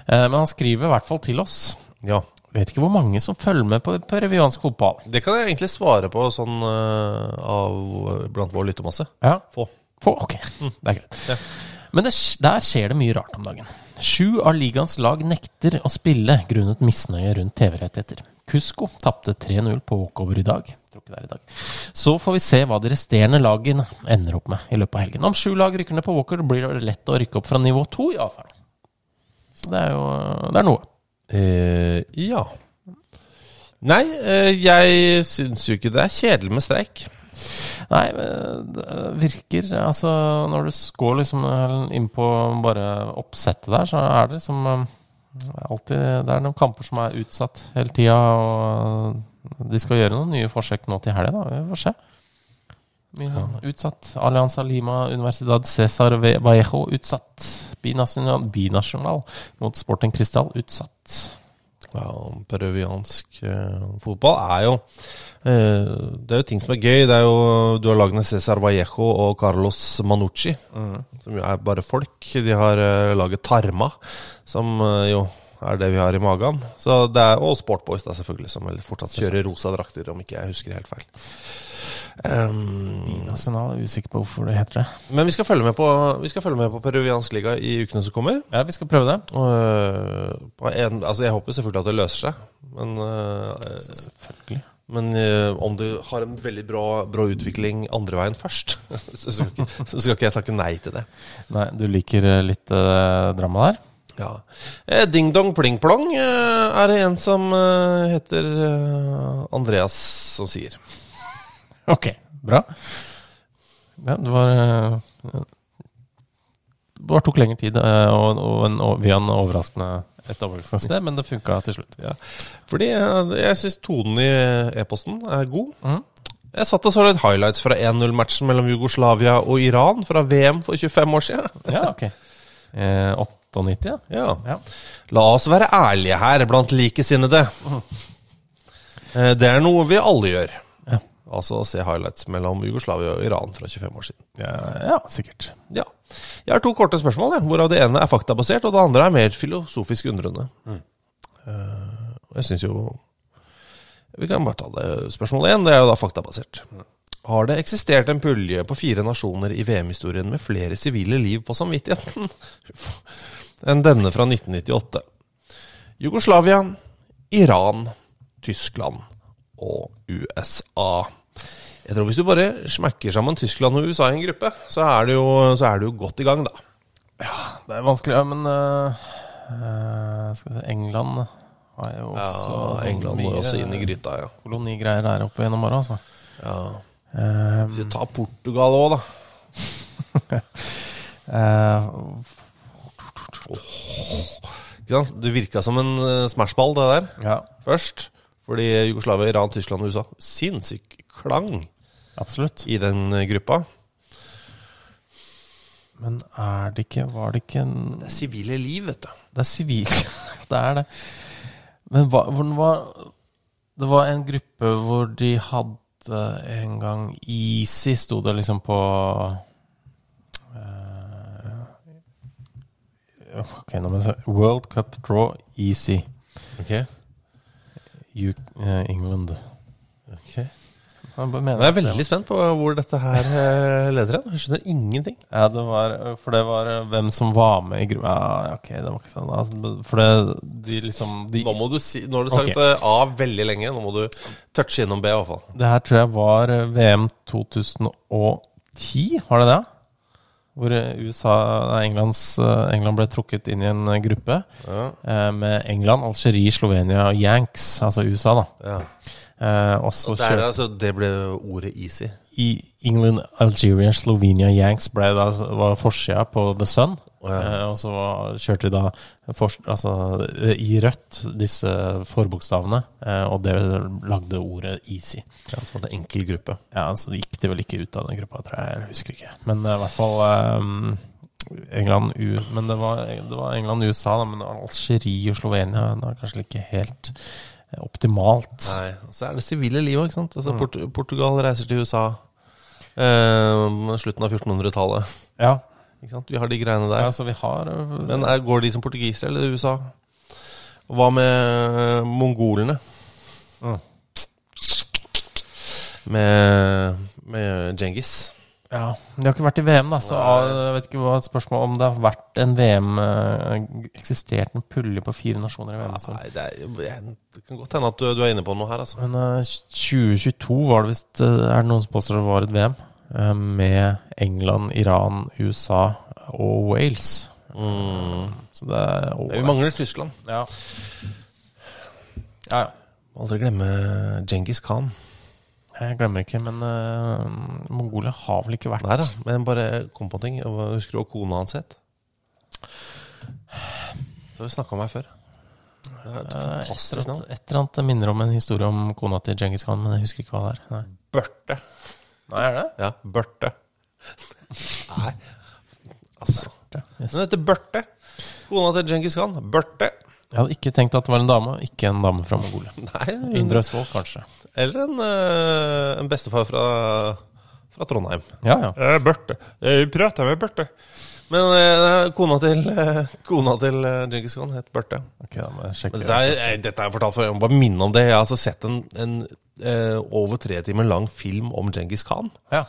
Eh, Men han skriver i hvert fall til oss. Ja. Vet ikke hvor mange som følger med på peruviansk fotball. Det kan jeg egentlig svare på sånn eh, av blant vår lyttermasse. Ja. Få. Få, ok. Det er greit. Men det, der skjer det mye rart om dagen. Sju av ligaens lag nekter å spille grunnet misnøye rundt TV-rettigheter. Cusco tapte 3-0 på walkover i dag. I dag. Så får vi se hva de resterende lagene ender opp med i løpet av helgen. Om sju lag rykker ned på walker, blir det lett å rykke opp fra nivå to i avfall. Så det er jo det er noe. Eh, ja. Nei, eh, jeg syns jo ikke det er kjedelig med streik. Nei, det virker Altså, når du går liksom inn på bare oppsettet der, så er det liksom eh, alltid Det er noen kamper som er utsatt hele tida, og de skal gjøre noen nye forsøk nå til helga, da. Vi får se. Sånn utsatt. Alianza Lima, Universidad Cesar Vallejo utsatt. Binasjonal, binasjonal mot Sporting Cristal utsatt. Ja, peruviansk eh, fotball er jo eh, Det er jo ting som er gøy. Det er jo, du har lagene Cesar Vallejo og Carlos Manucci, som jo er bare folk. De har eh, laget Tarma, som eh, jo er det vi har i magen. Så det er, og Sportboys, da, selvfølgelig, som vel fortsatt kjører rosa drakter, om ikke jeg husker helt feil. Um, jeg er usikker på hvorfor det heter det. men vi skal følge med på Vi skal følge med på peruviansk liga i ukene som kommer. Ja, vi skal prøve det. På en, altså jeg håper selvfølgelig at det løser seg, men uh, Selvfølgelig. Men uh, om du har en veldig bra, bra utvikling andre veien først, *laughs* så skal, ikke, så skal ikke jeg takke nei til det. Nei, du liker litt uh, drama der? Ja. Eh, Ding dong pling plong eh, er det en som eh, heter øh, Andreas som sier. *laughs* Ok, bra. Ja, det var eh, Det bare tok lengre tid eh, og, og, en, og via en overraskende, et overraskende sted, men det funka til slutt. Ja. Fordi øh, jeg syns tonen i e-posten er god. Mhm. Jeg satt og så litt highlights fra 1-0-matchen mellom Jugoslavia og Iran fra VM for 25 år siden. Ja, ok. *laughs* Eh, 98, ja. Ja. La oss være ærlige her blant likesinnede. Eh, Det er noe vi alle gjør. Ja. Altså se highlights mellom Jugoslavia og Iran fra 25 år siden. Ja, ja, sikkert. Ja. Jeg har to korte spørsmål, jeg, hvorav det ene er faktabasert, og det andre er mer filosofisk undrende. Mm. jeg syns jo Vi kan bare ta det. spørsmålet én, det er jo da faktabasert. Har det eksistert en pulje på fire nasjoner i VM-historien med flere sivile liv på samvittigheten *laughs* enn denne fra 1998? Jugoslavia, Iran, Tyskland og USA. Jeg tror Hvis du bare smekker sammen Tyskland og USA i en gruppe, så er du jo, så er du jo godt i gang, da. Ja, Det er vanskelig, ja, men eh, eh, Skal vi se England har jo også Ja, England må jo også inn i gryta, ja. kolonigreier der oppe gjennom åra, altså. ja. Eh, Hvis vi tar Portugal òg, da. *laughs* eh, Sant? Det virka som en uh, smashball, det der, ja, først. Fordi Jugoslavia, Iran, Tyskland og USA Sinnssyk klang absolutt. i den eh, gruppa. Men er det ikke Var det ikke en Det er sivile liv, vet du. Det er sivile *laughs* det er det. Men hva, var Det var en gruppe hvor de hadde en gang Easy, sto det liksom på Ok, nå må jeg se. World Cup Draw Easy. Ok, U, eh, England. ok Jeg bare mener jeg er at det- veldig spent på hvor dette her eh, leder hen. Jeg skjønner ingenting. Ja, det var For det var eh, hvem som var med i gruppa Ja, ok, det var ikke sånn. Altså, for det de liksom de, Nå må du si Nå har du sagt Ok. eh, A veldig lenge. Nå må du touche innom B, i hvert fall. Det her tror jeg var eh, VM 2010, var det det? Hvor eh, USA, Englands, eh, England ble trukket inn i en eh, gruppe Ja. eh, med England, Algerie, Slovenia og Yanks, altså USA, da. Ja. Eh, og der, altså, det ble ordet easy. I England, Algeria, Slovenia, Yanks ble da, var forsida på The Sun. ja. Eh, og så kjørte vi da for, altså, i rødt disse forbokstavene, eh, og det lagde ordet easy. Ja, det var en enkel gruppe. Ja, så gikk de vel ikke ut av den gruppa, tror jeg. Jeg husker ikke. Men eh, i hvert fall um, England U Men det var, det var England USA, da, men Algerie og Slovenia det var kanskje ikke helt optimalt. Nei, Så er det sivile livet, ikke sant. Mm. Altså, Port Portugal reiser til USA. Eh, slutten av 1400-tallet. Ja. Vi har de greiene der. ja, så vi har eh, Men er, går de som portugisere eller USA? Og Hva med eh, mongolene? Mm. Med, med Djengis. Ja, De har ikke vært i VM, da, så jeg vet ikke hva spørsmålet om det har vært en VM eh, Eksistert en pulje på fire nasjoner i VM. så- Nei, det, er, det kan godt hende at du, du er inne på noe her, altså. Men uh, 2022 var det visst eh, Er det noen som påstår det var et VM? Uh, med England, Iran, USA og Wales. Mm. Så det er Vi mangler Tyskland. Ja. ja, ja. Aldri glemme Djengis Khan. Jeg glemmer ikke, men uh, Mongolia har vel ikke vært Nei da, men bare kom på en ting. Husker du hva kona hans het? Det har vi snakka om her før. Det er et Eh, fantastisk navn. Et eller annet minner om en historie om kona til Djengis Khan, men jeg husker ikke hva det er. Nei. Børte. Nei, er det? Ja, Børte. Nei, altså Yes. Hun heter Børte. Kona til Djengis Khan. Børte. Jeg hadde ikke tenkt at det var en dame, ikke en dame fra Mongolia. *laughs* Nei, Indre Østfold, kanskje. Eller en, eh, en bestefar fra, fra Trondheim. Ja, ja. Eh, Børte. Jeg prata med Børte. Men eh, kona til, eh, kona til eh, Djengis Khan het Børte. Ok, da må jeg sjekke Men dette, er, jeg, dette har jeg fortalt før. Jeg må bare minne om det. Jeg har altså sett en, en eh, over tre timer lang film om Djengis Khan. Ja.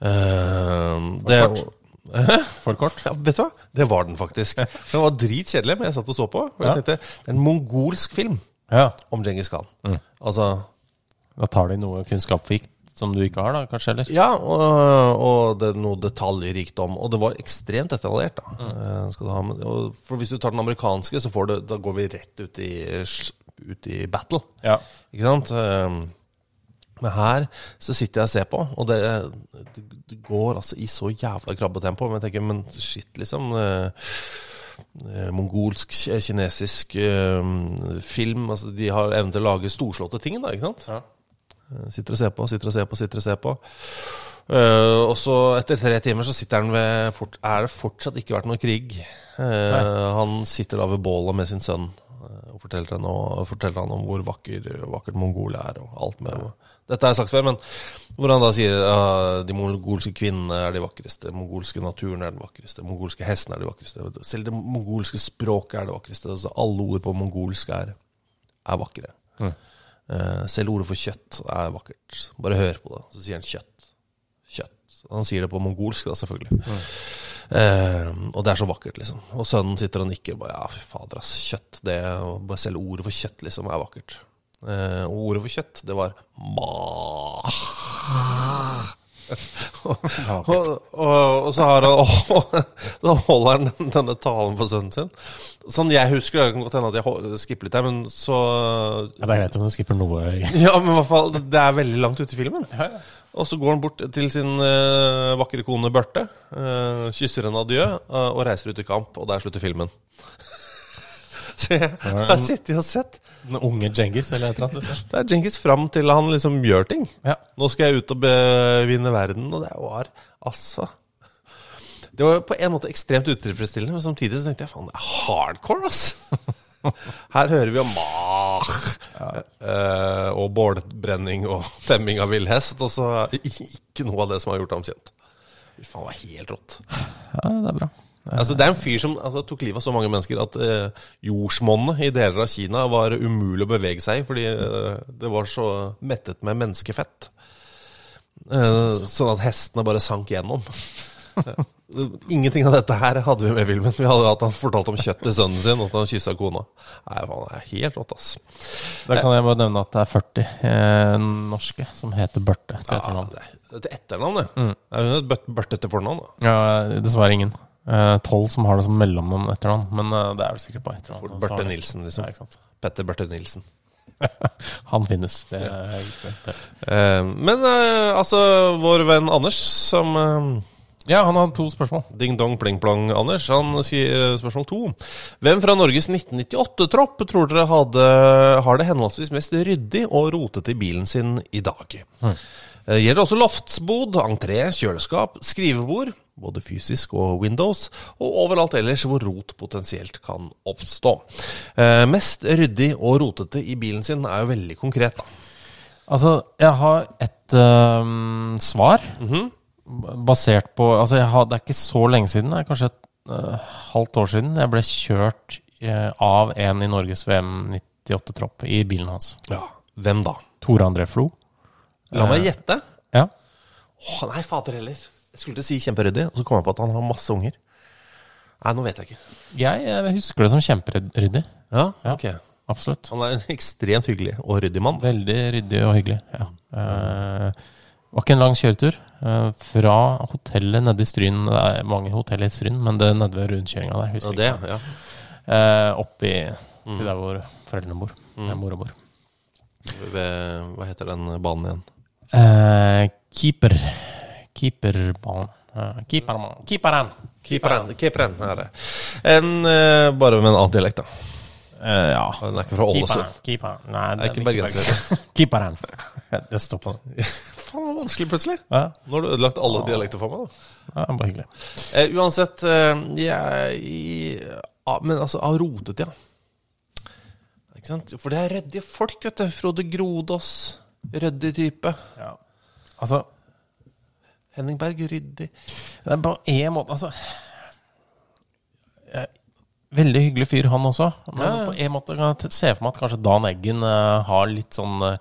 det, det. *laughs* For kort? Ja, vet du hva? Det var den faktisk. *laughs* Den var dritkjedelig, men jeg satt og så på. Og jeg tenkte, Det er en mongolsk film Ja. om Djengis Khan. Mm. Altså Da tar de noe kunnskapsrikt som du ikke har, da, kanskje? eller? Ja, og, og det er noe detaljrikdom. Og det var ekstremt detaljert. da Mm. skal du ha med, og For Hvis du tar den amerikanske, så får du, da går vi rett ut i, ut i battle. Ja. Ikke sant? Eh, Men her så sitter jeg og ser på, og det, det, det går altså i så jævla krabbetempo. Men jeg tenker, men shit, liksom. eh, eh, mongolsk, kinesisk eh, film. Altså, de har evnen til å lage storslåtte ting, da, ikke sant? Ja. Eh, Sitter og ser på, sitter og ser på, sitter og ser på. Uh, og så etter tre timer så sitter han ved fort, Er det fortsatt ikke vært noe krig? Uh, han sitter da ved bålet med sin sønn uh, og forteller, han, og forteller han om hvor vakker, vakkert Mongolia er, og alt med Dette har jeg sagt før, men hvor han da sier at de mongolske kvinnene er de vakreste, mongolske naturen er den vakreste, mongolske hestene er de vakreste, selv det mongolske språket er det vakreste. Altså alle ord på mongolsk er, er vakre. Mm. Uh, selv ordet for kjøtt er vakkert. Bare hør på det, så sier han kjøtt. Kjøtt. Han sier det på mongolsk, da, selvfølgelig. Eh, og det er så vakkert, liksom. Og sønnen sitter og nikker. Bare, ja, fy fader, ass. Kjøtt. Det, bare selv ordet for kjøtt liksom er vakkert. Eh, og ordet for kjøtt, det var ma. og, og, og, og så har han *laughs* og, Da holder han denne talen for sønnen sin. Sånn jeg husker det, kan godt hende at jeg skipper litt her, men så Ja, det er greit om du skipper noe. *laughs* ja, men i hvert fall, det er veldig langt ute i filmen. Og så går han bort til sin uh, vakre kone Børte, uh, kysser henne adjø uh, og reiser ut i kamp. Og der slutter filmen. *laughs* så jeg har sittet og sett. Den unge Djengis, eller et eller annet. Det er Djengis fram til han liksom gjør ting. Ja. Nå skal jeg ut og bevinne verden, og det var altså Det var på en måte ekstremt utilfredsstillende, men samtidig så tenkte jeg faen, det er hardcore, ass! *laughs* Her hører vi om mach eh, og bålbrenning og temming av vill hest, og så ikke noe av det som har gjort ham kjent. Fy faen, det var helt rått. Ja, det er bra. Altså, det er en fyr som altså, tok livet av så mange mennesker at eh, jordsmonnet i deler av Kina var umulig å bevege seg i, fordi eh, det var så mettet med menneskefett. Eh, sånn at hestene bare sank gjennom. *laughs* Ingenting av dette her hadde vi med i filmen. Vi hadde at han fortalte om kjøtt til sønnen sin, og at han kyssa kona. Nei, faen, det er helt rått, ass. Da kan jeg bare nevne at det er 40 eh, norske som heter Børte til Ja, etternavn. det er et etternavn, det. Mm. Er hun et Børte børtete fornavn, da. Ja, dessverre ingen. Eh, Tolv som har det som mellomnavn etternavn, men eh, det er vel sikkert bare etternavn. Børte Nilsen, liksom. Ja. Petter Børte Nilsen. *laughs* Han finnes. Det er helt rett. Eh, men altså, vår venn Anders, som Ja, han har to spørsmål. Ding dong pling plong Anders, han sier spørsmål to. Hvem fra Norges 1998-tropp tror dere hadde, har det henholdsvis mest ryddig og rotete i bilen sin i dag? Mm. Gjelder også loftsbod, entré, kjøleskap, skrivebord, både fysisk og Windows, og overalt ellers hvor rot potensielt kan oppstå. Eh, Mest ryddig og rotete i bilen sin er jo veldig konkret, da. Altså, jeg har et øhm, svar Mhm. basert på Altså, har, det er ikke så lenge siden, det er kanskje et øh, halvt år siden, jeg ble kjørt øh, av en i Norges VM 98-tropp i bilen hans. Ja, Hvem da? Tore André Flo. La meg gjette. Ja. Åh, nei, fader heller. Jeg skulle til å si kjemperyddig, og så kom jeg på at han har masse unger. Nei, nå vet jeg ikke. Jeg jeg husker det som kjemperyddig. Ja, Ja. ok. Absolutt. Han er en ekstremt hyggelig og ryddig mann. Veldig ryddig og hyggelig. Ja. Eh, var ikke en lang kjøretur. Eh, fra hotellet nede i Stryn Det er mange hotell i Stryn, men det er nede ved rundkjøringa der. Ja, det, ja. Eh, opp i Mm. til der hvor foreldrene bor. Der mora bor. Ved, hva heter den banen igjen? Eh, keeper. Keeperbanen. Keeperen. Keeperen! Keeperen. Keeperen er det. En, eh, bare med en annen dialekt, da. Uh, ja. Den er ikke fra Ålesund. Keeperen. Nei, Det er ikke bergenser. *laughs* Keeperen. Det står på den. Faen, det var vanskelig plutselig. Ja, Nå har du ødelagt alle dialekter for meg, da. ja bare hyggelig. Uh, uansett, uh, jeg uh, Men altså, av rotet, ja. Ikke sant? For det er ryddige folk, vet du. Frode Grodås. Ryddig type. Ja. Altså, Henning Berg, ryddig. Det er på en måte Altså Veldig hyggelig fyr, han også. Men Ja, på en måte kan jeg se for meg at kanskje Dan Eggen uh, har litt sånn uh,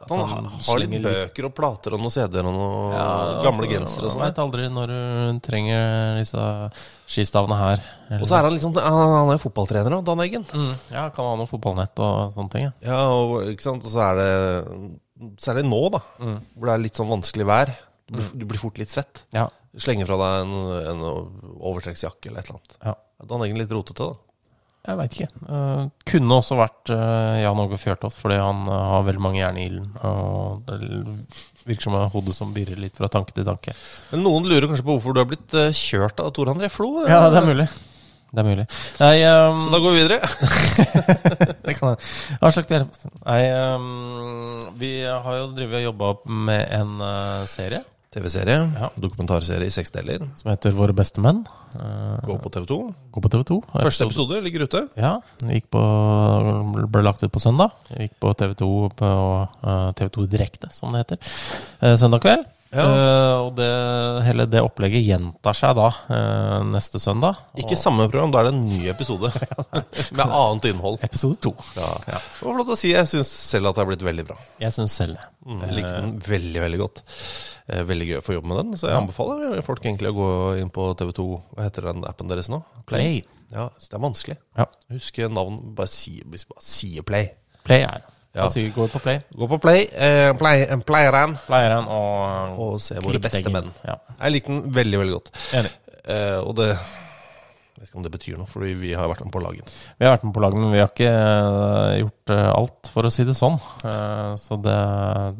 at Han har, litt bøker og plater og noen CD-er og noen Ja, gamle altså, gensere og sånn. veit aldri når du trenger disse skistavene her. Og så er han liksom Han han er jo fotballtrener òg, Dan Eggen. mm, Ja, kan ha noe fotballnett og sånne ting. Ja. Ja, og, ikke sant? og så er det Særlig nå, da, hvor det er litt sånn vanskelig vær. Du blir, du blir fort litt svett. Ja. Slenger fra deg en, en overtrekksjakke eller et eller annet. Ja. Er han egentlig litt rotete, da? Jeg veit ikke. Uh, kunne også vært uh, Jan Åge Fjørtoft, fordi han uh, har veldig mange jern i ilden. Og det virker som hodet hode som birrer litt fra tanke til tanke. Men noen lurer kanskje på hvorfor du har blitt kjørt av Tor André Flo? Ja, det er mulig. Det er mulig. Nei, um, Så da går vi videre. *laughs* det kan jeg. Nei, um, vi har jo drevet og jobba med en uh, serie TV-serie. Ja. Dokumentarserie i seks deler. som heter Våre beste menn. Eh, Gå på TV2. Gå på TV2. Første episode ligger ute. Ja. Gikk på, ble lagt ut på søndag. Gikk på TV2 på uh, TV2 Direkte, som det heter. uh, søndag kveld. Ja. Eh, og det, hele det opplegget gjentar seg da uh, neste søndag. Ikke samme program, da er det en ny episode. *laughs* *laughs* Med annet innhold. Episode to. Ja. Det var flott å si. Jeg syns selv at det har blitt veldig bra. Jeg syns selv det. Mm, jeg likte den veldig, veldig godt. Eh, Veldig gøy å få jobbe med den. Så jeg anbefaler folk egentlig å gå inn på TV2 Hva heter den appen deres nå? Play. Ja, så det er vanskelig. Ja. Husk navn. Bare si, bare sier Play. Play er Ja. Altså, gå på Play. Gå på Play. Eh, play Playeren. Pleieren og Og se våre beste menn. Ja. Jeg likte den veldig, veldig godt. Enig. Eh, og det Jeg vet ikke om det betyr noe, for vi har vært med på laget. Vi har vært med på laget, men vi har ikke eh, gjort eh, alt, for å si det sånn. Eh, Så det,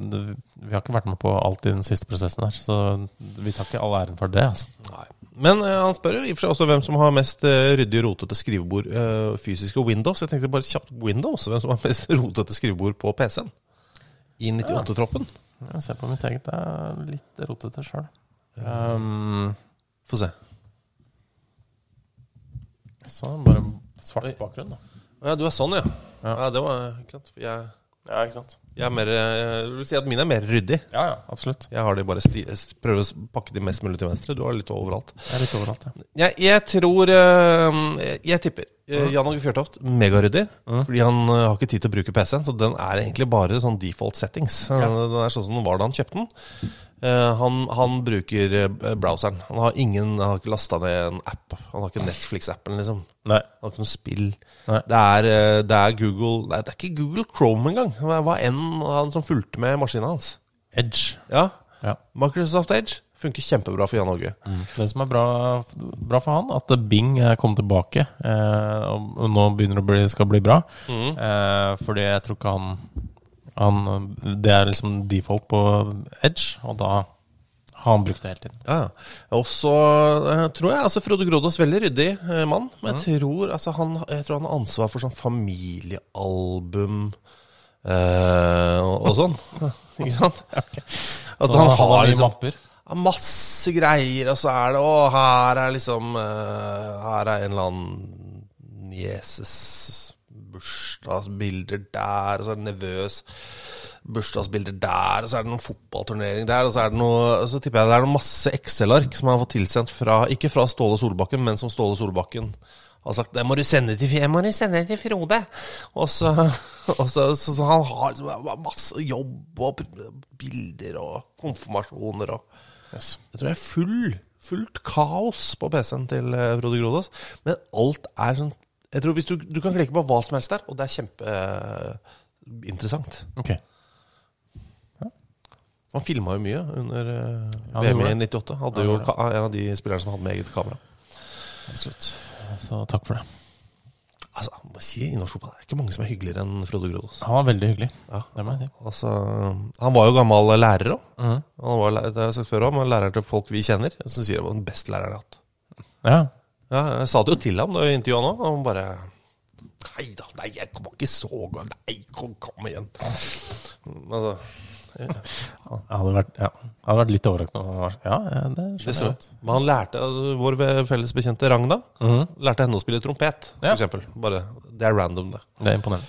det Vi har ikke vært med på alt i den siste prosessen her, så vi tar ikke all æren for det. altså. Nei. Men han spør jo i og for seg også hvem som har mest ryddig rotete skrivebord fysiske Windows. Jeg tenkte bare kjapt Windows. Hvem som har mest *laughs* rotete skrivebord på PC-en? I 98-troppen. Jeg ser på mitt eget, det er litt rotete sjøl. Um, Få se. Sånn, bare svart bakgrunn, da. Ja, du er sånn, ja. Ja. Ja, det var ikke sant. For jeg, Ja, ikke sant? Jeg, er mer, jeg vil si at mine er mer ryddig. Ja, ja, absolutt. Jeg har de bare sti, prøver å pakke de mest mulig til venstre. Du har litt overalt. Jeg er litt overalt, ja. Jeg, jeg tror eh, Jeg, jeg tipper Mm. Jan Åge Fjørtoft, megaryddig. Fordi han uh, har ikke tid til å bruke PC-en, så den er egentlig bare sånn default settings. Ja. Den er sånn som den var da han kjøpte den. Eh, han, han bruker eh, browseren. Han har ingen Han har ikke lasta ned en app. Han har ikke Netflix-appen, liksom. Nei. Han har ikke noe spill. Det er, eh, det er Google Nei, det er ikke Google Chrome engang. Det var en han som fulgte med maskinen hans. Edge. Ja. Ja. Microsoft Edge funker kjempebra for Jan Åge. Det som er bra, bra for han, at Bing er kommet tilbake. Eh, og nå begynner det å bli, skal bli bra. Mm. Eh, fordi jeg tror ikke han, han Det er liksom default på Edge, og da har han brukt det hele tiden. Ja. Og så eh, tror jeg altså Frode Grodås veldig ryddig eh, mann. Men jeg tror, altså, han, jeg tror han har ansvar for sånn familiealbum eh, og, og sånn. *laughs* Ikke sant? *laughs* At Så han har har liksom mapper? masse greier, og så er det Å, her er liksom eh, Her er en eller annen nieses bursdagsbilder der, og så er det nervøs bursdagsbilder der, og så er det noen fotballturnering der, og så er det noe Så tipper jeg det er noe masse Excel-ark som han har fått tilsendt fra Ikke fra Ståle Solbakken, men som Ståle Solbakken har sagt det må du sende til, jeg må du sende til Frode. Og så, og så, så, så han har liksom masse jobb og bilder og konfirmasjoner og Yes. Jeg tror det er full, fullt kaos på PC-en til eh, Frode Grodås. Men alt er sånn Jeg tror hvis du, du kan klikke på hva som helst der, og det er kjempeinteressant. Ok. Han filma jo mye under uh, Ja, VM i 98. Hadde ja, jo en av de spillerne som hadde med eget kamera. Absolutt. Så takk for det. Altså, må si, I norsk fotball Det er ikke mange som er hyggeligere enn Frode Grodås. Han var veldig hyggelig. Ja. Det må jeg si. Altså, han var jo gammel lærer òg. Mhm. Han var det jeg skal spørre om, men lærer til folk vi kjenner. Som sier han var den beste læreren jeg har hatt. Ja. Ja, jeg sa det jo til ham da vi intervjua nå, og han bare Nei da, nei, jeg var ikke så god. Nei, kom, kom igjen. Altså, Jeg hadde vært, ja. hadde vært litt var- Ja, det skjønner jeg. Men han lærte altså, Vår felles bekjente Ragna Mhm. lærte henne å spille trompet, Ja. eksempel. Bare, det er random, det. Det er imponerende.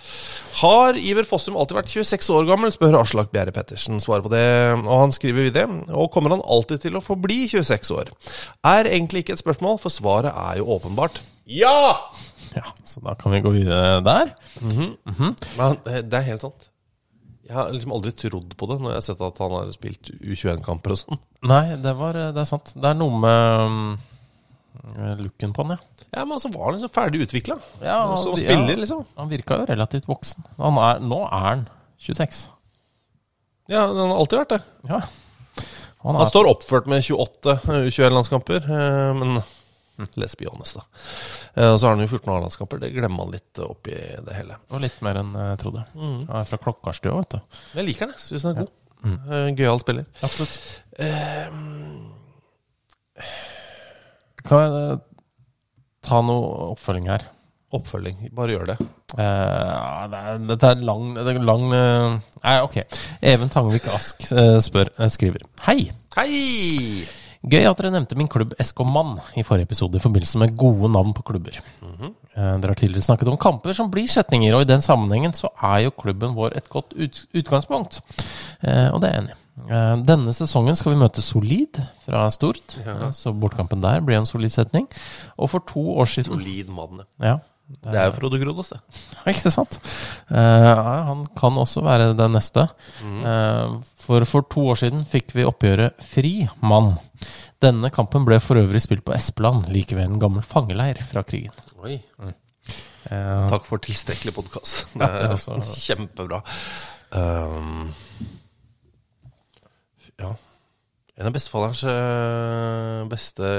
Har Iver Fossum alltid vært 26 år gammel, spør Aslak Bjerre Pettersen. Svarer på det, og han skriver videre. Og kommer han alltid til å forbli 26 år? Er egentlig ikke et spørsmål, for svaret er jo åpenbart ja! Ja, Så da kan vi gå videre der. Men det er helt sant. Jeg har liksom aldri trodd på det når jeg har sett at han har spilt U21-kamper og sånn. Nei, det, var, det er sant. Det er noe med um, looken på han, ja. Ja, men så var han liksom ferdig utvikla. Ja, han- Som ja. spiller, liksom. Han virka jo relativt voksen. Han er, nå er han 26. Ja, han har alltid vært det. Ja. Han, Han er, står oppført med 28 U21-landskamper, eh, men let's be honest, da. Eh, Og så har han jo 14 A-landskamper. Det glemmer han litt oppi det hele. Og litt mer enn jeg trodde. Han er fra Klokkarstua, vet du. Jeg liker han, jeg. Syns han er god. Eh, Gøyal spiller. Absolutt. Eh, Kan jeg eh, ta noe oppfølging her? Oppfølging. Bare gjør det. Uh, ja, det er, dette er lang, det er lang uh, Nei, ok. Even Tangvik Ask uh, spør, eh, skriver Hei! Hei! Gøy at dere nevnte min klubb SK Mann i forrige episode i forbindelse med gode navn på klubber. Mm -hmm. Dere har tidligere snakket om kamper som blir setninger, og i den sammenhengen så er jo klubben vår et godt ut utgangspunkt. Eh, og det er jeg enig i. Eh, Denne sesongen skal vi møte Solid fra Stort, ja. så bortkampen der blir en solid setning. Og for to år siden Solid mann. Ja, Det er jo Frode Grodås, det. *laughs* ikke sant? Uh, han kan også være den neste. Eh, for for to år siden fikk vi oppgjøret Fri mann. Denne kampen ble for øvrig spilt på Espeland, like ved en gammel fangeleir fra krigen. Oi. Eh, Takk for tilstrekkelig podkast. *laughs* Det Ja, er altså. kjempebra. Um, ja. En av bestefaderens eh, beste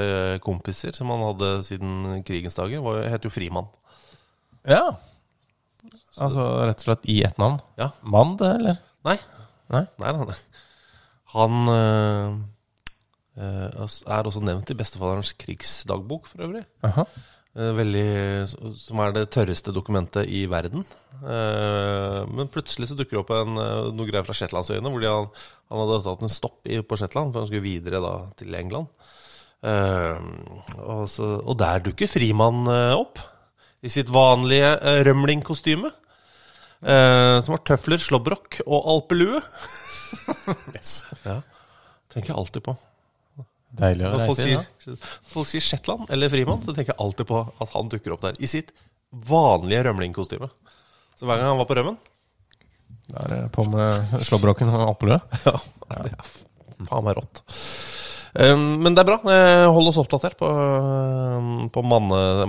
kompiser som han hadde siden krigens dager, var, het jo Frimann. ja. Altså rett og slett i ett navn? Ja. Mann, det, eller? Nei. Nei? Nei, nei. Han er også nevnt i bestefaderens krigsdagbok, for øvrig. Aha. Eh, Veldig, som er det tørreste dokumentet i verden. Eh, Men plutselig så dukker det opp en, eh, noe greier fra Shetlandsøyene, hvor han, han hadde tatt en stopp i, på Shetland, for han skulle videre da til England. Eh, og, så, og der dukker Frimann eh, opp, i sitt vanlige rømlingkostyme. Eh, som har tøfler, slåbrok og alpelue. Yes. *laughs* Ja. Tenker jeg alltid på. Deilig å Når folk reise i, da. folk sier Shetland eller Frimann, så tenker jeg alltid på at han dukker opp der i sitt vanlige rømlingkostyme. Så hver gang han var på rømmen Da er det på med slåbroken og alpelue. *laughs* Ja, det er faen meg rått. Eh, Men det er bra. Eh, Hold oss oppdatert på, eh, på manne-.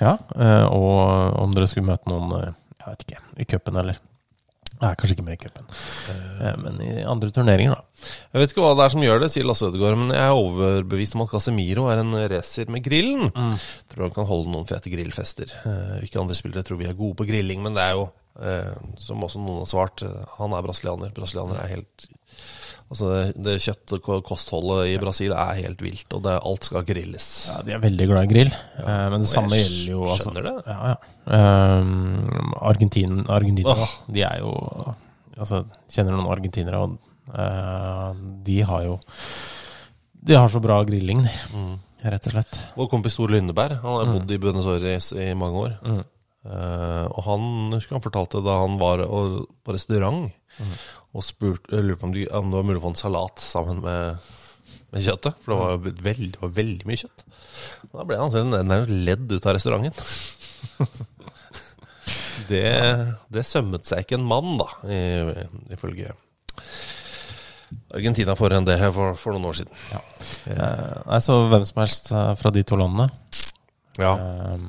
Ja, eh, og om dere skulle møte noen, eh, jeg vet ikke, i cupen eller Nei, kanskje ikke med i cupen, Eh, men i andre turneringer, da. Jeg vet ikke hva det er som gjør det, sier Lasse Ødegaard, men jeg er overbevist om at Casemiro er en racer med grillen. Tror han kan holde noen fete grillfester. Eh, Ikke andre spillere tror vi er gode på grilling, men det er jo, eh, som også noen har svart, eh, han er brasilianer. Brasilianer er helt Altså, det, det kjøtt- og kostholdet i Brasil er helt vilt, og det, alt skal grilles. Ja, de er veldig glad i grill, eh, men det samme gjelder jo altså, skjønner det. Ja, ja. Um, Argentin, Argentina, oh. de er jo Altså, kjenner noen argentinere, og uh, de har jo De har så bra grilling, de, Mm. rett og slett. Vår kompis Store Lyndeberg, han har bodd i Buenos Aires i mange år. Mm. Uh, og han husker han fortalte da han var på restaurant og spurte jeg lurer på om, de, om det var mulig å få en salat sammen med, med kjøttet. For det var, veldig, det var veldig mye kjøtt. Og da ble han selv nærmest ledd ut av restauranten. *laughs* det, det sømmet seg ikke en mann, da, ifølge Argentina for enn det for, for noen år siden. Eh, nei, så hvem som helst eh, fra de to landene. Ja. Eh,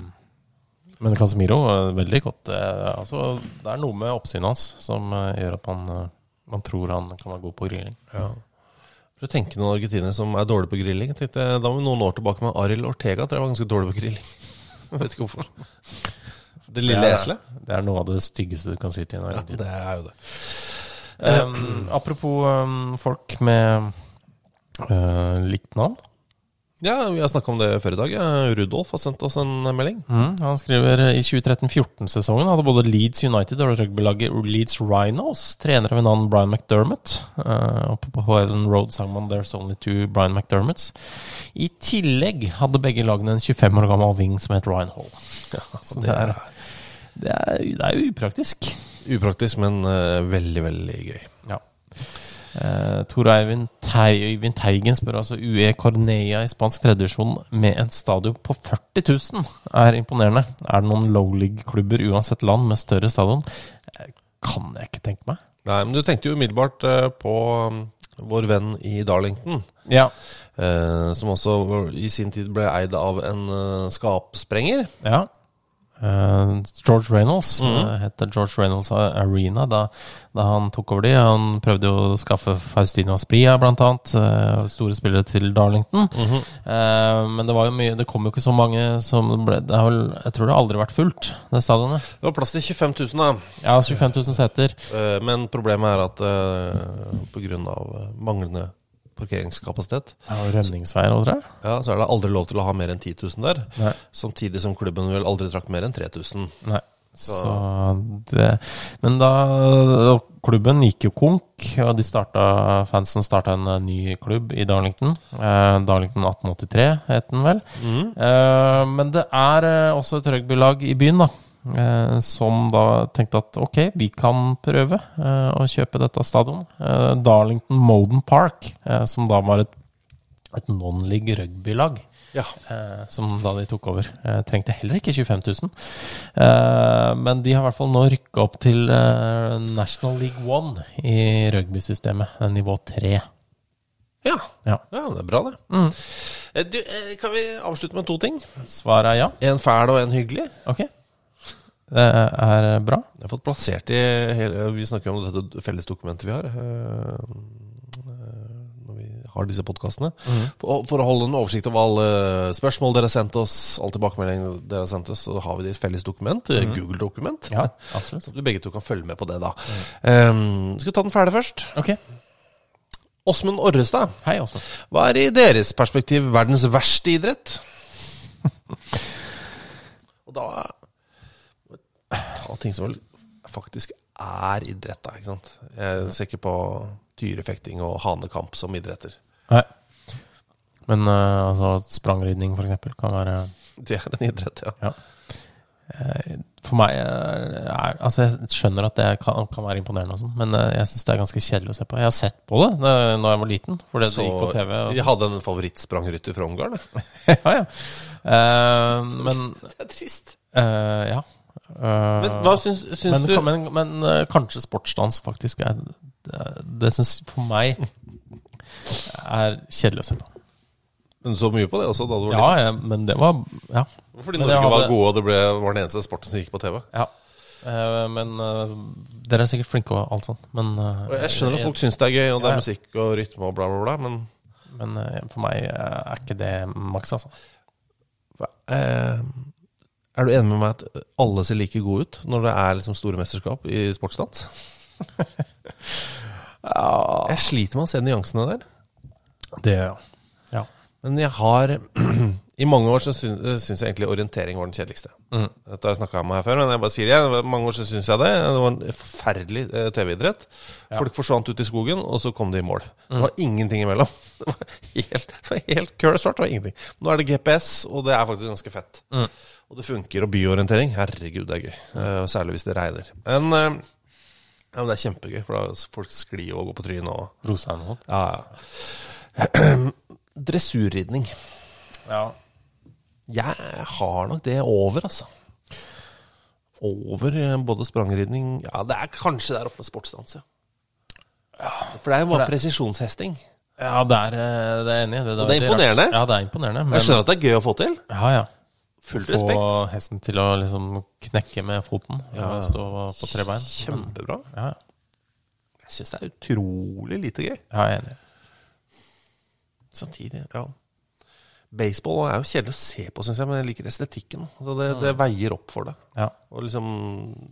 men Casemiro er veldig godt eh, altså, Det er noe med oppsynet hans som eh, gjør at man, eh, man tror han kan være god på grilling. Ja. For å tenke noen argentinere som er dårlige på grilling. Jeg tenkte, Da var vi noen år tilbake med Arild Ortega, tror jeg var ganske dårlig på grilling. *laughs* Jeg vet ikke hvorfor. Det lille Det er-? Det er noe av det styggeste du kan si til en Ja, det er jo det. Um, apropos um, folk med uh, likt navn. Ja, vi har snakka om det før i dag. Rudolf har sendt oss en melding. Mm, han skriver i 2013-14-sesongen hadde både Leeds United og rugbylaget Leeds Rhinos trenere ved navn Brian McDermott. Uh, oppe på Highland Road sang man 'There's only two Brian McDermotts'. I tillegg hadde begge lagene en 25 år gammel ving som het Ryan Hall. *laughs* Så det, er, det, er, det er upraktisk. Upraktisk, men uh, veldig, veldig gøy. Ja. Eh, Tor Eivind Teigen spør altså UE Cornea i spansk tredjevisjon med en stadion på 40 000 er imponerende. Er det noen low league-klubber uansett land med større stadion? Eh, Kan jeg ikke tenke meg. Nei, men du tenkte jo umiddelbart eh, på um, vår venn i Darlington. Ja. Eh, som også i sin tid ble eid av en eh, skapsprenger. ja. Eh, George Reynolds mm. eh, het George Reynolds Arena da, da han tok over de. Han prøvde jo å skaffe Faustino Spria, blant annet. eh, store spillere til Darlington. Mhm. Eh, men det var jo mye Det kom jo ikke så mange som ble det vel, Jeg tror det har aldri vært fullt, det stadionet. Det var plass til 25 000, da. Ja, 25 000 seter. Eh, Men problemet er at uh, pga. manglende parkeringskapasitet, Ja, og rømningsveier òg, tror jeg. ja, så er det aldri lov til å ha mer enn 10 000 der. Nei. Samtidig som klubben vel aldri trakk mer enn 3000. Nei. Så det Men da Klubben gikk jo konk, og de starta, fansen starta en eh, ny klubb i Darlington. Eh, Darlington 1883 het den vel. Mm. Eh, men det er eh, også et rugbylag i byen, da. Eh, som da tenkte at ok, vi kan prøve eh, å kjøpe dette stadion. Eh, Darlington Moden Park, som da var et, et non-league rugbylag. Ja. Eh, som da de tok over. Trengte heller ikke 25 000. Eh, men de har i hvert fall nå rykka opp til National League One i rugbysystemet. Nivå 3. Ja. Ja. ja, det er bra, det. Mm. Du, kan vi avslutte med to ting? Svaret er ja. En fæl og en hyggelig. Ok. Det er bra. Jeg har fått plassert i hele, Vi snakker jo om dette felles dokumentet vi har. eh, eh, Når vi har disse podkastene. Mm. For, for å holde en oversikt over alle spørsmål dere har sendt oss, all tilbakemelding dere har sendt oss, så har vi det i et felles dokument. Mm. Google-dokument. Ja, absolutt. Så at vi begge to kan følge med på det, da. Um, skal vi ta den fæle først? Ok. Åsmund Orrestad. Hei, Åsmund. Hva er i deres perspektiv verdens verste idrett? *laughs* Og da Ta ting som faktisk er idrett, da. ikke sant? Jeg ser ikke på tyrefekting og hanekamp som idretter. Nei. Men uh, altså sprangridning, for eksempel, kan være Det er en idrett, ja. Ja. Eh, For meg eh, er, Altså, jeg skjønner at det kan, kan være imponerende, og sånn, men jeg syns det er ganske kjedelig å se på. Jeg har sett på det da jeg var liten, fordi Så det gikk på TV. Og, jeg hadde en favorittsprangrytter fra Ungarn. jeg. *laughs* ja, ja. Uh, men Det er trist. Uh, Ja. Eh, Men hva syns, syns men, du men, men eh, kanskje sportsdans faktisk er Det, det syns for meg er kjedelig å se på. Men du så mye på det også da du var Ja, ja, men det var Ja. Fordi Norge hadde, var gode, og det ble, var den eneste sporten som gikk på TV. ja. Eh, men uh, dere er sikkert flinke og alt sånt, men uh, Og jeg skjønner at folk syns det er gøy, og det er ja. musikk og rytme og bla, bla, bla, men Men for meg er ikke det maks, altså. For, Er du enig med meg at alle ser like gode ut når det er liksom store mesterskap i sportsdans? *laughs* Jeg sliter med å se nyansene der. Det Ja. Men jeg har *clears throat* I mange år så syns, jeg egentlig orientering var den kjedeligste. Mm. Dette har jeg snakka om her før, men jeg bare sier det igjen. Mange år så syns jeg det. Det var en forferdelig eh, TV-idrett. Folk forsvant ut i skogen, og så kom de i mål. Det var ingenting imellom. *laughs* Det var helt, det var helt køl svart. Det var ingenting. Nå er det GPS, og det er faktisk ganske fett. Mm. Og det funker. Og byorientering, herregud, det er gøy. Eh, Særlig hvis det regner. Men, eh, ja, men det er kjempegøy, for da folk sklir og går på trynet og Rosa noe. Ja, ja. *clears throat* Dressurridning. Ja. Jeg har nok det over, altså. Over eh, både sprangridning Ja, det er kanskje der oppe med sportsdans, ja. For det er jo bare det- presisjonshesting. Ja, det er, eh, det er enig i. Det, Og det er imponerende. rart. Ja, det er imponerende. Jeg skjønner at det er gøy å få til. Ja, ja. Full Få respekt. hesten til å liksom knekke med foten Ja. stå på tre bein. Kjempebra. Ja, ja. Jeg syns det er utrolig lite gøy. Ja, jeg er enig. Samtidig, ja. Baseball er jo kjedelig å se på, syns jeg, men jeg liker estetikken. Så det, det veier opp for det. Ja. Og liksom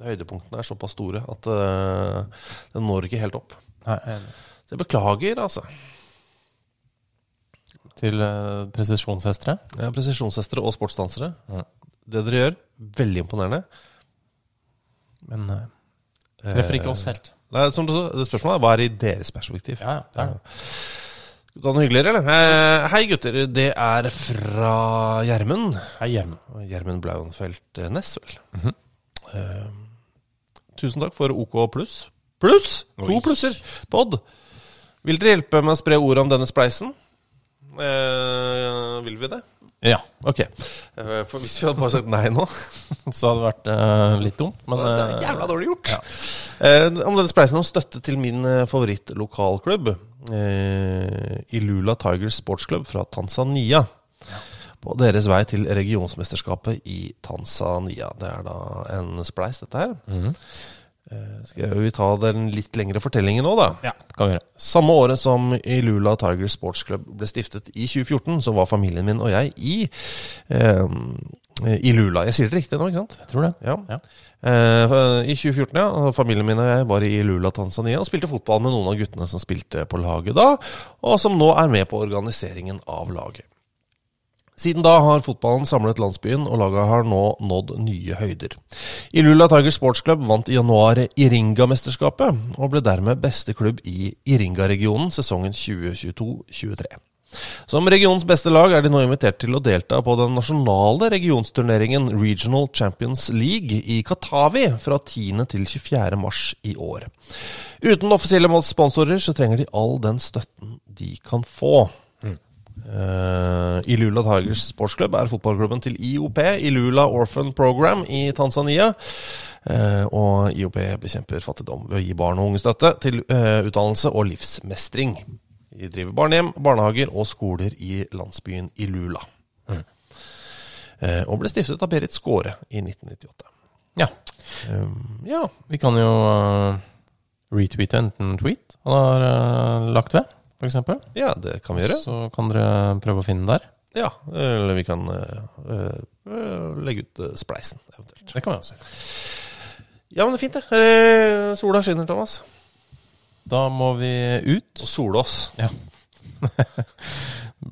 høydepunktene er såpass store at uh, det når ikke helt opp. Nei, jeg. Så jeg beklager, altså. Til uh, presisjonshestere. Ja, presisjonshestere og sportsdansere. Ja. Det dere gjør, veldig imponerende. Men uh, treffer ikke oss helt. Nei, som du sa, det Spørsmålet er hva er i deres perspektiv? Ja, ja, det er det. Noe hyggeligere, eller? Eh, hei, gutter. Det er fra Gjermund. Hei, Gjermund. Gjermund Blauenfeldt Ness Næss, vel. -hmm. uh, tusen takk for OK pluss. Pluss! To plusser på Odd. Vil dere hjelpe med å spre ordet om denne spleisen? Uh, vil vi det? Ja. Ok. Eh, for hvis vi hadde bare sagt nei nå *laughs* Så hadde det vært uh, litt dumt, men Det eh, er jævla dårlig gjort. Ja. Eh, om denne spleisen om støtte til min eh, favorittlokalklubb, eh, Ilula Tigers Sportsklubb fra Tanzania. På deres vei til regionsmesterskapet i Tanzania. Det er da en spleis, dette her. Mm -hmm. skal vi ta den litt lengre fortellingen nå, da? Ja, det kan vi gjøre. Samme året som Ilula Tigers Sportsklubb ble stiftet i 2014, så var familien min og jeg i eh, Ilula. Jeg sier det riktig nå, ikke sant? Jeg tror det. Ja. Ja. Eh, I 2014, ja. Familien min og jeg var i Lula, Tanzania og spilte fotball med noen av guttene som spilte på laget da, og som nå er med på organiseringen av laget. Siden da har fotballen samlet landsbyen, og laget har nå nådd nye høyder. Ilula Tiger Sportsklubb vant i januar Iringa-mesterskapet, og ble dermed beste klubb i Iringa-regionen sesongen 2022-2023. Som regionens beste lag er de nå invitert til å delta på den nasjonale regionsturneringen Regional Champions League i Katavi fra 10. til 24. mars i år. Uten offisielle sponsorer så trenger de all den støtten de kan få. Uh, Ilula Tigers Sportsklubb er fotballklubben til IOP, Ilula Orphan Program i Tanzania. Uh, og IOP bekjemper fattigdom ved å gi barn og unge støtte til uh, utdannelse og livsmestring. De driver barnehjem, barnehager og skoler i landsbyen Ilula. Eh, og ble stiftet av Berit Skåre i 1998. Ja. Um, ja. Vi kan jo uh, retweete enten tweet han har uh, lagt ved, f.eks. ja, det kan vi gjøre. Så kan dere prøve å finne den der. Ja, Eller vi kan uh, legge ut spleisen, eventuelt. Det kan vi også gjøre. Ja, men det er fint, det. Sola skinner, Thomas. Da må vi ut. Og sole oss. Ja.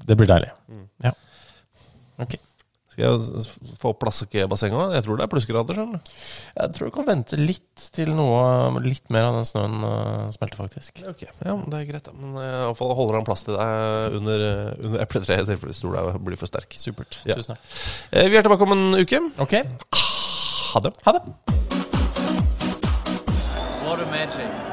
det blir deilig. Mm. Ja. Ok. Skal jeg få få i bassenget? Jeg tror det er plussgrader. skjønner. Jeg tror du kan vente litt til noe litt mer av den snøen uh, smelter, faktisk. Ok, ja, men Det er greit, da. Men jeg i hvert fall holder han plass til deg under, eh, under epletreet i tilfelle stola blir for sterk. Supert. Ja. Tusen takk. Eh, Vi er tilbake om en uke. Ok. Ha det. Ha det. What a magic.